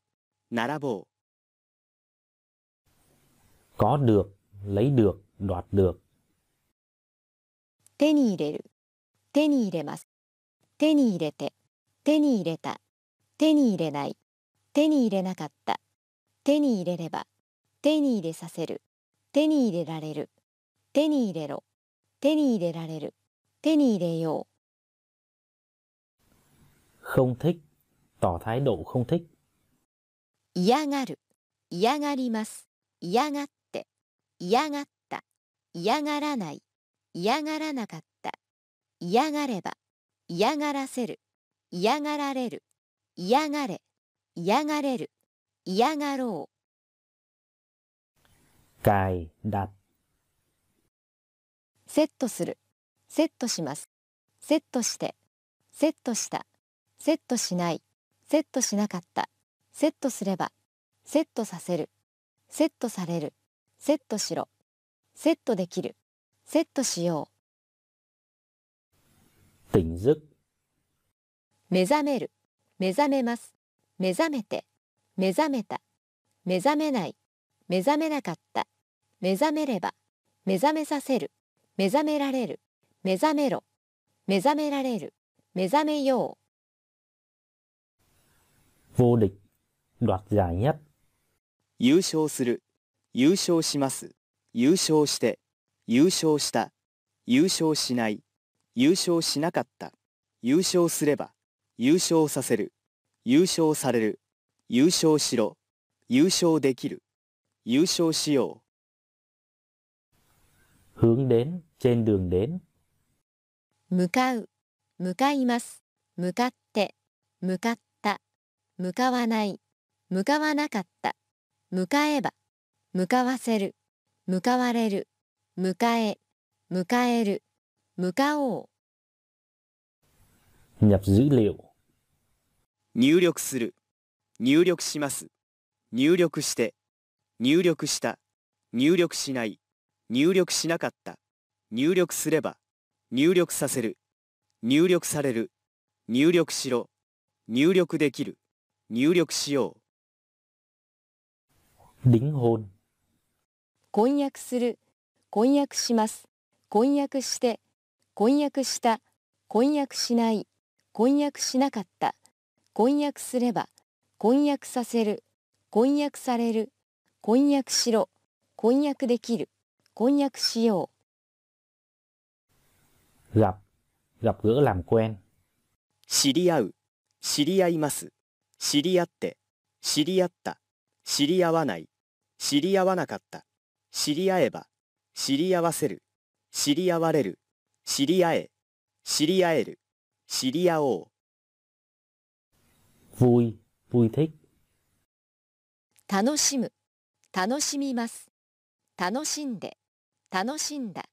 並ぼう。Có được lấy được đoạt được. 手に入れる、手に入れます。手に入れて、手に入れた、手に入れない、手に入れなかった。手に入れれば、手に入れさせる、手に入れられる、手に入れろ、手に入れられる、手に入れよ không thích. Tỏ thái độ không thích. う。嫌がる、嫌がります。嫌がって、嫌がった、嫌がらない、嫌がらなかった。嫌がれば、嫌がらせる、嫌がられる、嫌がれ、嫌がれる、嫌がろ cài đặt う。セットする、セットします。セットして、セットした、セットしない、セットしなかった、セットすれば。セットさせる。セットされる。セットしろセットできる。セットしよ tỉnh giấc う目覚める。目覚めます。目覚めて。目覚めた。目覚めない。目覚めなかった。目覚めれば。目覚めさせる。目覚められる。目覚めろ。目覚められる。目覚めよ vô địch. Đoạt giải nhất。優勝する。優勝します優勝して優勝した優勝しない優勝しなかった優勝すれば優勝させる優勝される優勝しろ優勝できる優勝しよ hướng đến trên đường đến. う向かう向かいます向かって向かった向かわない向かわなかった向かえば向かわせる向かわれる迎え迎える向かおう。nhập dữ liệu。う入力する入力します。入力して入力した。入力しない。入力しなかった。入力すれば入力させる。入力される。入力しろ。入力できる。入力しよう。đính hôn 婚約する。婚約します。婚約して。婚約した。婚約しない。婚約しなかった。婚約すれば。婚約させる。婚約される。婚約しろ。婚約できる。婚約しよ gặp. Gặp gỡ làm quen. 知り合う。知り合います。知り合って。知り合った。知り合わない。知り合わなかった知り合えば知り合わせる。知り合われる。知り合え。知り合える。知り合おう。Vui. Vui thích. う楽しむ。楽しみます。楽しんで。楽しんだ。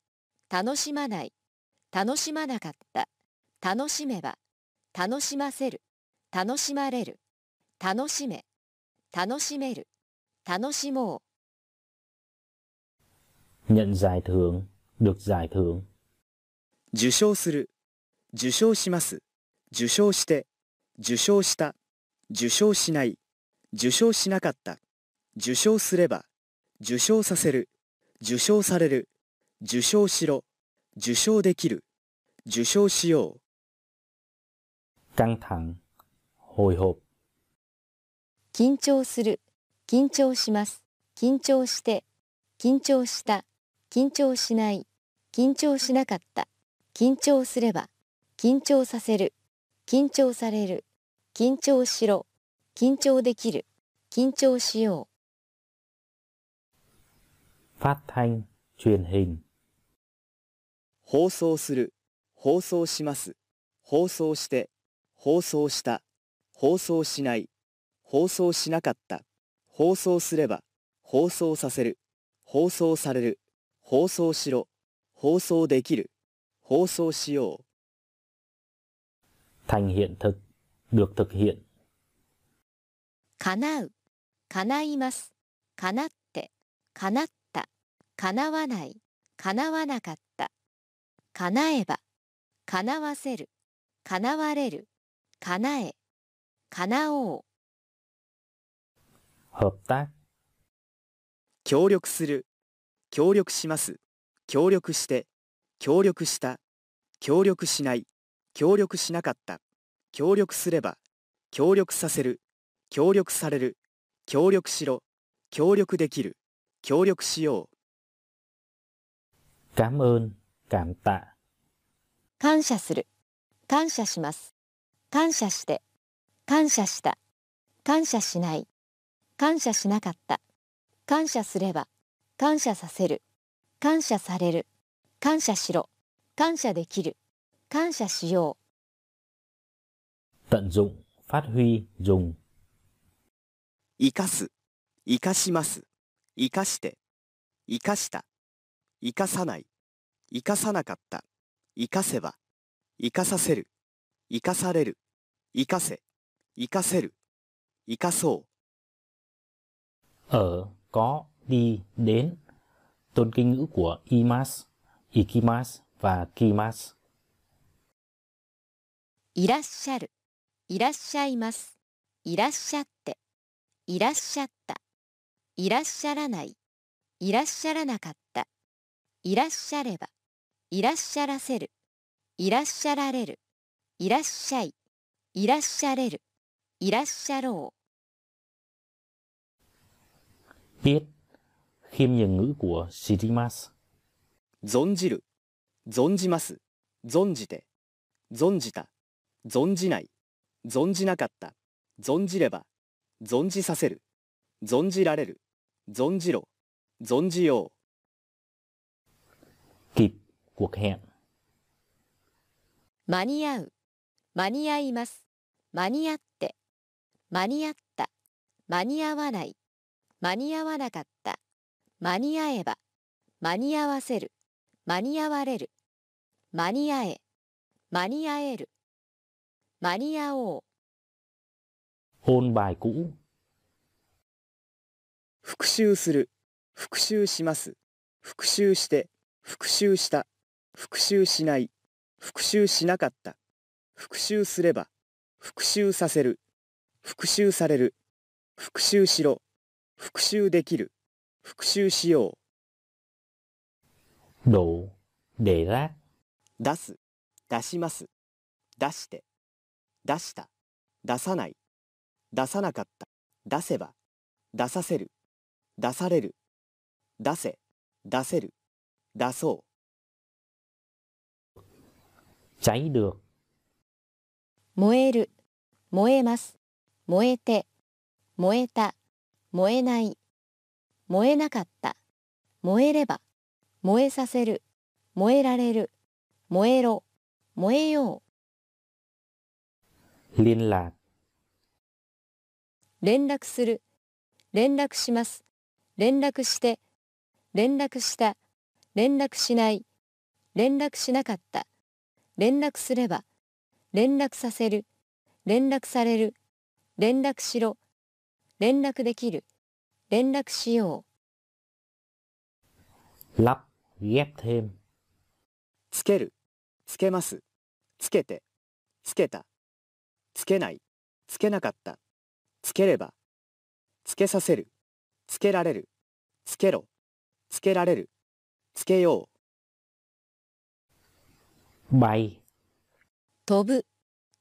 楽しまない。楽しまなかった。楽しめば。楽しませる。楽しまれる。楽しめ。楽しめる。楽しもう nhận giải thưởng được giải thưởng. 受賞する受賞します受賞して受賞した受賞しない受賞しなかった受賞すれば受賞させる受賞される受賞しろ受賞できる受賞しよう。Căng thẳng hồi hộp. 緊張する緊張します緊張して緊張した緊張しない。緊張しなかった。緊張すれば緊張させる。緊張される。緊張しろ。緊張できる。緊張しよ phát thanh truyền hình. 放送する。放送します。放送して。放送した。放送しない。放送しなかった。放送すれば放送させる。放送される放送しろ。放送できる。放送しよう。thành hiện thực。được thực hiện。う叶う。叶います。叶って。叶った。叶わない。叶わなかった。叶えば。叶わせる。叶われる。叶え。叶おう。hợp tác。協力する協力します。協力して協力した。協力しない。協力しなかった。協力すれば協力させる。協力される。協力しろ。協力できる。協力しよう。cảm ơn cảm tạ. 感謝する。感謝します。感謝して。感謝した。感謝しない。感謝しなかった。感謝すれば感謝させる。感謝される。感謝しろ。感謝できる。感謝しよ tận dụng phát huy dùng. 生かす。生かします。生かして。生かした。生かさない。生かさなかった。生かせば。生かさせる。生かされる。生かせ。生かせる。生かそう。Ở, có, đi, đến. Tôn kinh ngữ của imas, ikimas và kimas. いらっしゃる、いらっしゃいます、いらっしゃって、いらっしゃった、いらっしゃらない、いらっしゃらなかった、いらっしゃれば、いらっしゃらせる、いらっしゃられる、いらっしゃい、いらっしゃれる、いらっしゃろ Biết. Khiêm nhường ngữ của shirimas. 存じる存じます存じて存じた存じない存じなかった存じれば存じさせる存じられる存じろ存じよ Kịp. Cuộc hẹn. う。間に合う、間に合います、間に合って、間に合った、間に合わない、間に合わなかった、間に合えば、間に合わせる、間に合われる、間に合え、間に合える、間に合おう。Ôn bài cũ. 復習する復習します復習して復習した復習しない復習しなかった復習すれば復習させる復習される復習しろ復習できる復習しよ Đổ. Để rác. う出す。出します。出して。出した。出さない。出さなかった。出せば。出させる。出される。出せ。出せる。出そう。Cháy được. 燃える、燃えます、燃えて、燃えた、燃えない、燃えなかった、燃えれば、燃えさせる、燃えられる、燃えろ、燃えよう。連絡する、連絡します、連絡して、連絡した、連絡しない、連絡しなかった、連絡すれば、連絡させる、連絡される、連絡しろ、連絡できる、連絡しよ Lắp. Ghép thêm. つける。つけます。つけて。つけた。つけない。つけなかった。つければ。つけさせる。つけられる。つけろ。つけられる。つけよう。Bay. う。飛ぶ、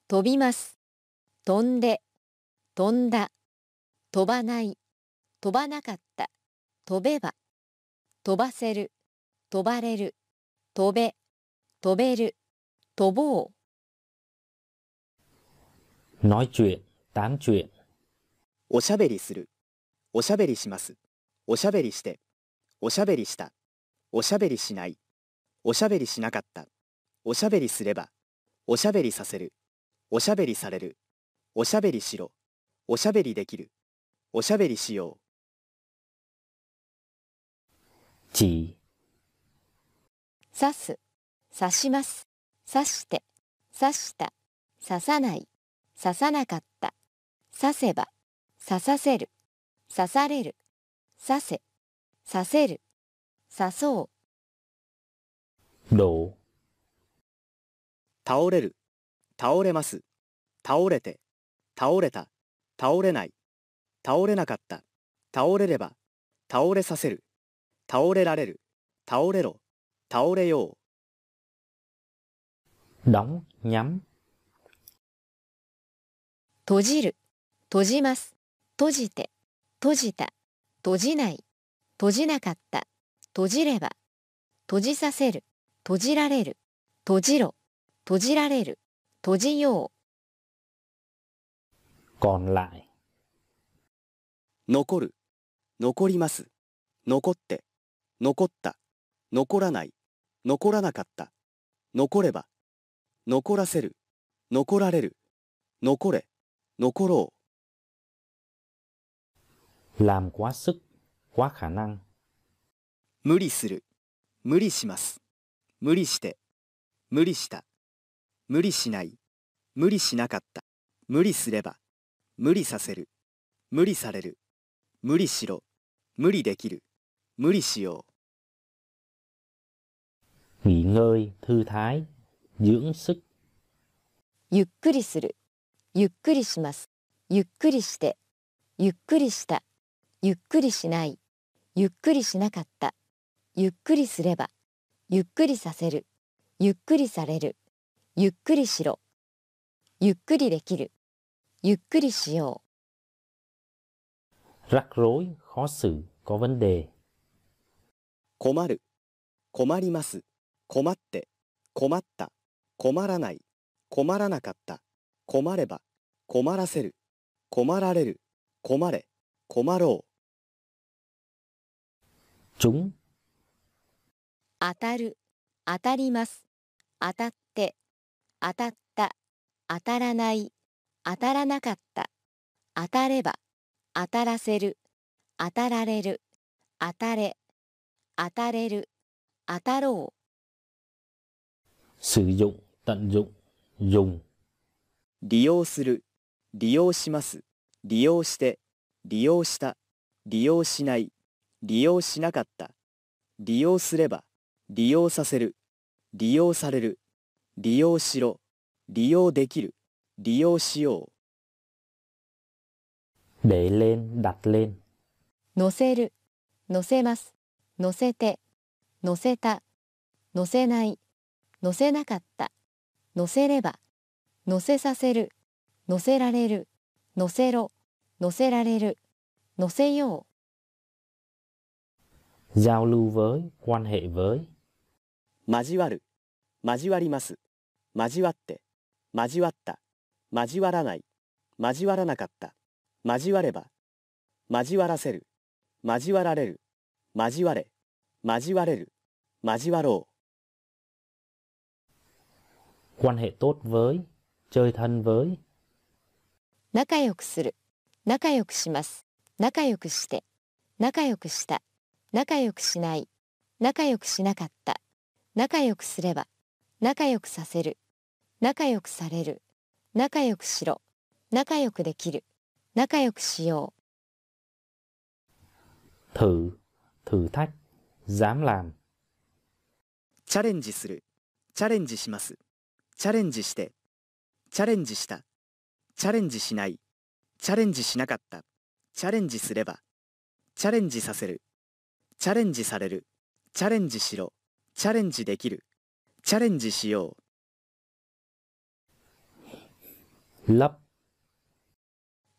飛びます、飛んで、飛んだ、飛ばない、飛ばなかった、飛べば、飛ばせる、飛ばれる、飛べ、飛べる、飛ぼう。Nói chuyện. Tám chuyện. おしゃべりする。おしゃべりします。おしゃべりして。おしゃべりした。おしゃべりしない。おしゃべりしなかった。おしゃべりすれば。おしゃべりさせる。おしゃべりされる。おしゃべりしろ。おしゃべりできる。おしゃべりしよ刺す、刺します、刺して、刺した、刺さない、刺さなかった、刺せば、刺させる、刺される、刺せ、刺せる、刺そ.う。倒れる。倒れます。倒れて。倒れた。倒れない。倒れなかった。倒れれば。倒れさせる倒れられる。倒れろ。倒れよう。Đóng. Nhắm. 閉じる、閉じます、閉じて、閉じた、閉じない、閉じなかった、閉じれば、閉じさせる、閉じられる、閉じろ、閉じられる、閉じよう。Còn lại. 残る。残ります。残って残った残らない残らなかった残れば残らせる残られる残れ残ろ Làm quá sức. Quá khả năng. う無理する。無理します。無理して。無理した。無理しない。無理しなかった。無理すれば。無理させる。無理される。無理しろ。無理できる。無理しよ nghỉ ngơi, thư thái, dưỡng sức, ゆっくりする。ゆっくりします。ゆっくりして。ゆっくりした。ゆっくりしない。ゆっくりしなかった。ゆっくりすれば。ゆっくりさせる。ゆっくりされる。ゆっくりしろ。ゆっくりできる。ゆっくりしよ rắc rối, khó xử, có vấn đề, う困る。困ります困って困った困らない困らなかった困れば困らせる困られる困れ困ろう。当たる当たります。当たって当たった。当たらない当たらなかった。当たれば当たらせる。当たられる当たれ当たれる当たろう sử dụng, tận dụng, dùng, う利用する利用します。利用して利用した。利用しない。利用しなかった。利用すれば利用させる。利用される。利用しろ。利用できる。利用しよ để lên, đặt lên, 乗せる。乗せます。乗せて。乗せた。乗せない乗せなかった。乗せれば乗せさせる。乗せられる。乗せろ。乗せられる。乗せよ giao lưu với, quan hệ với, う交わる交わります交わって交わった交わらない交わらなかった交われば交わらせる交わられる交われ交われる交わろ quan hệ tốt với, chơi thân với, 仲良くする仲良くします仲良くして仲良くした仲良くしない仲良くしなかった仲良くすれば仲良くさせる仲良くされる仲良くしろ仲良くできる仲良くしよ thử, thử thách, dám làm, うチャレンジするチャレンジしますチャレンジしてチャレンジしたチャレンジしないチャレンジしなかったチャレンジすればチャレンジさせるチャレンジされるチャレンジしろチャレンジできるチャレンジしよう。う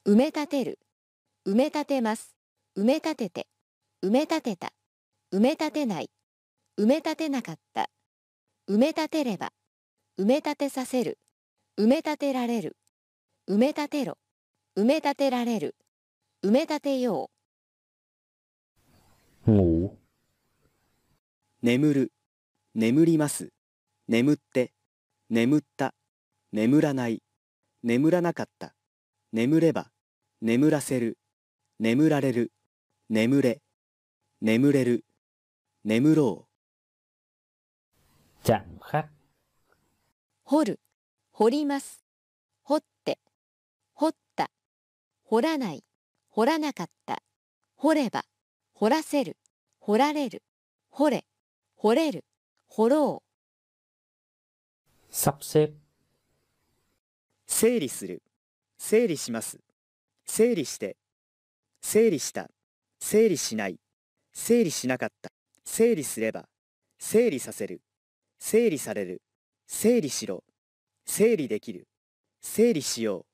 埋め立てる。埋め立てます。埋め立てて。埋め立てた。埋め立てない。埋め立てなかった。埋め立てれば埋め立てさせる。埋め立てられる。埋め立てろ。埋め立てられる。埋め立てよ ngủ, 眠る。眠ります。眠って。眠った。眠らない。眠らなかった。眠れば。眠らせる。眠られる。眠れ。眠れる。眠ろ chạm khắc, う掘る。掘ります。掘って。掘った。掘らない。掘らなかった。掘れば。掘らせる。掘られる。掘れ。掘れる。掘ろう。Sắp 整理する。整理します。整理して。整理した。整理しない。整理しなかった。整理すれば。整理させる。整理される整理しろ。整理できる。整理しよう。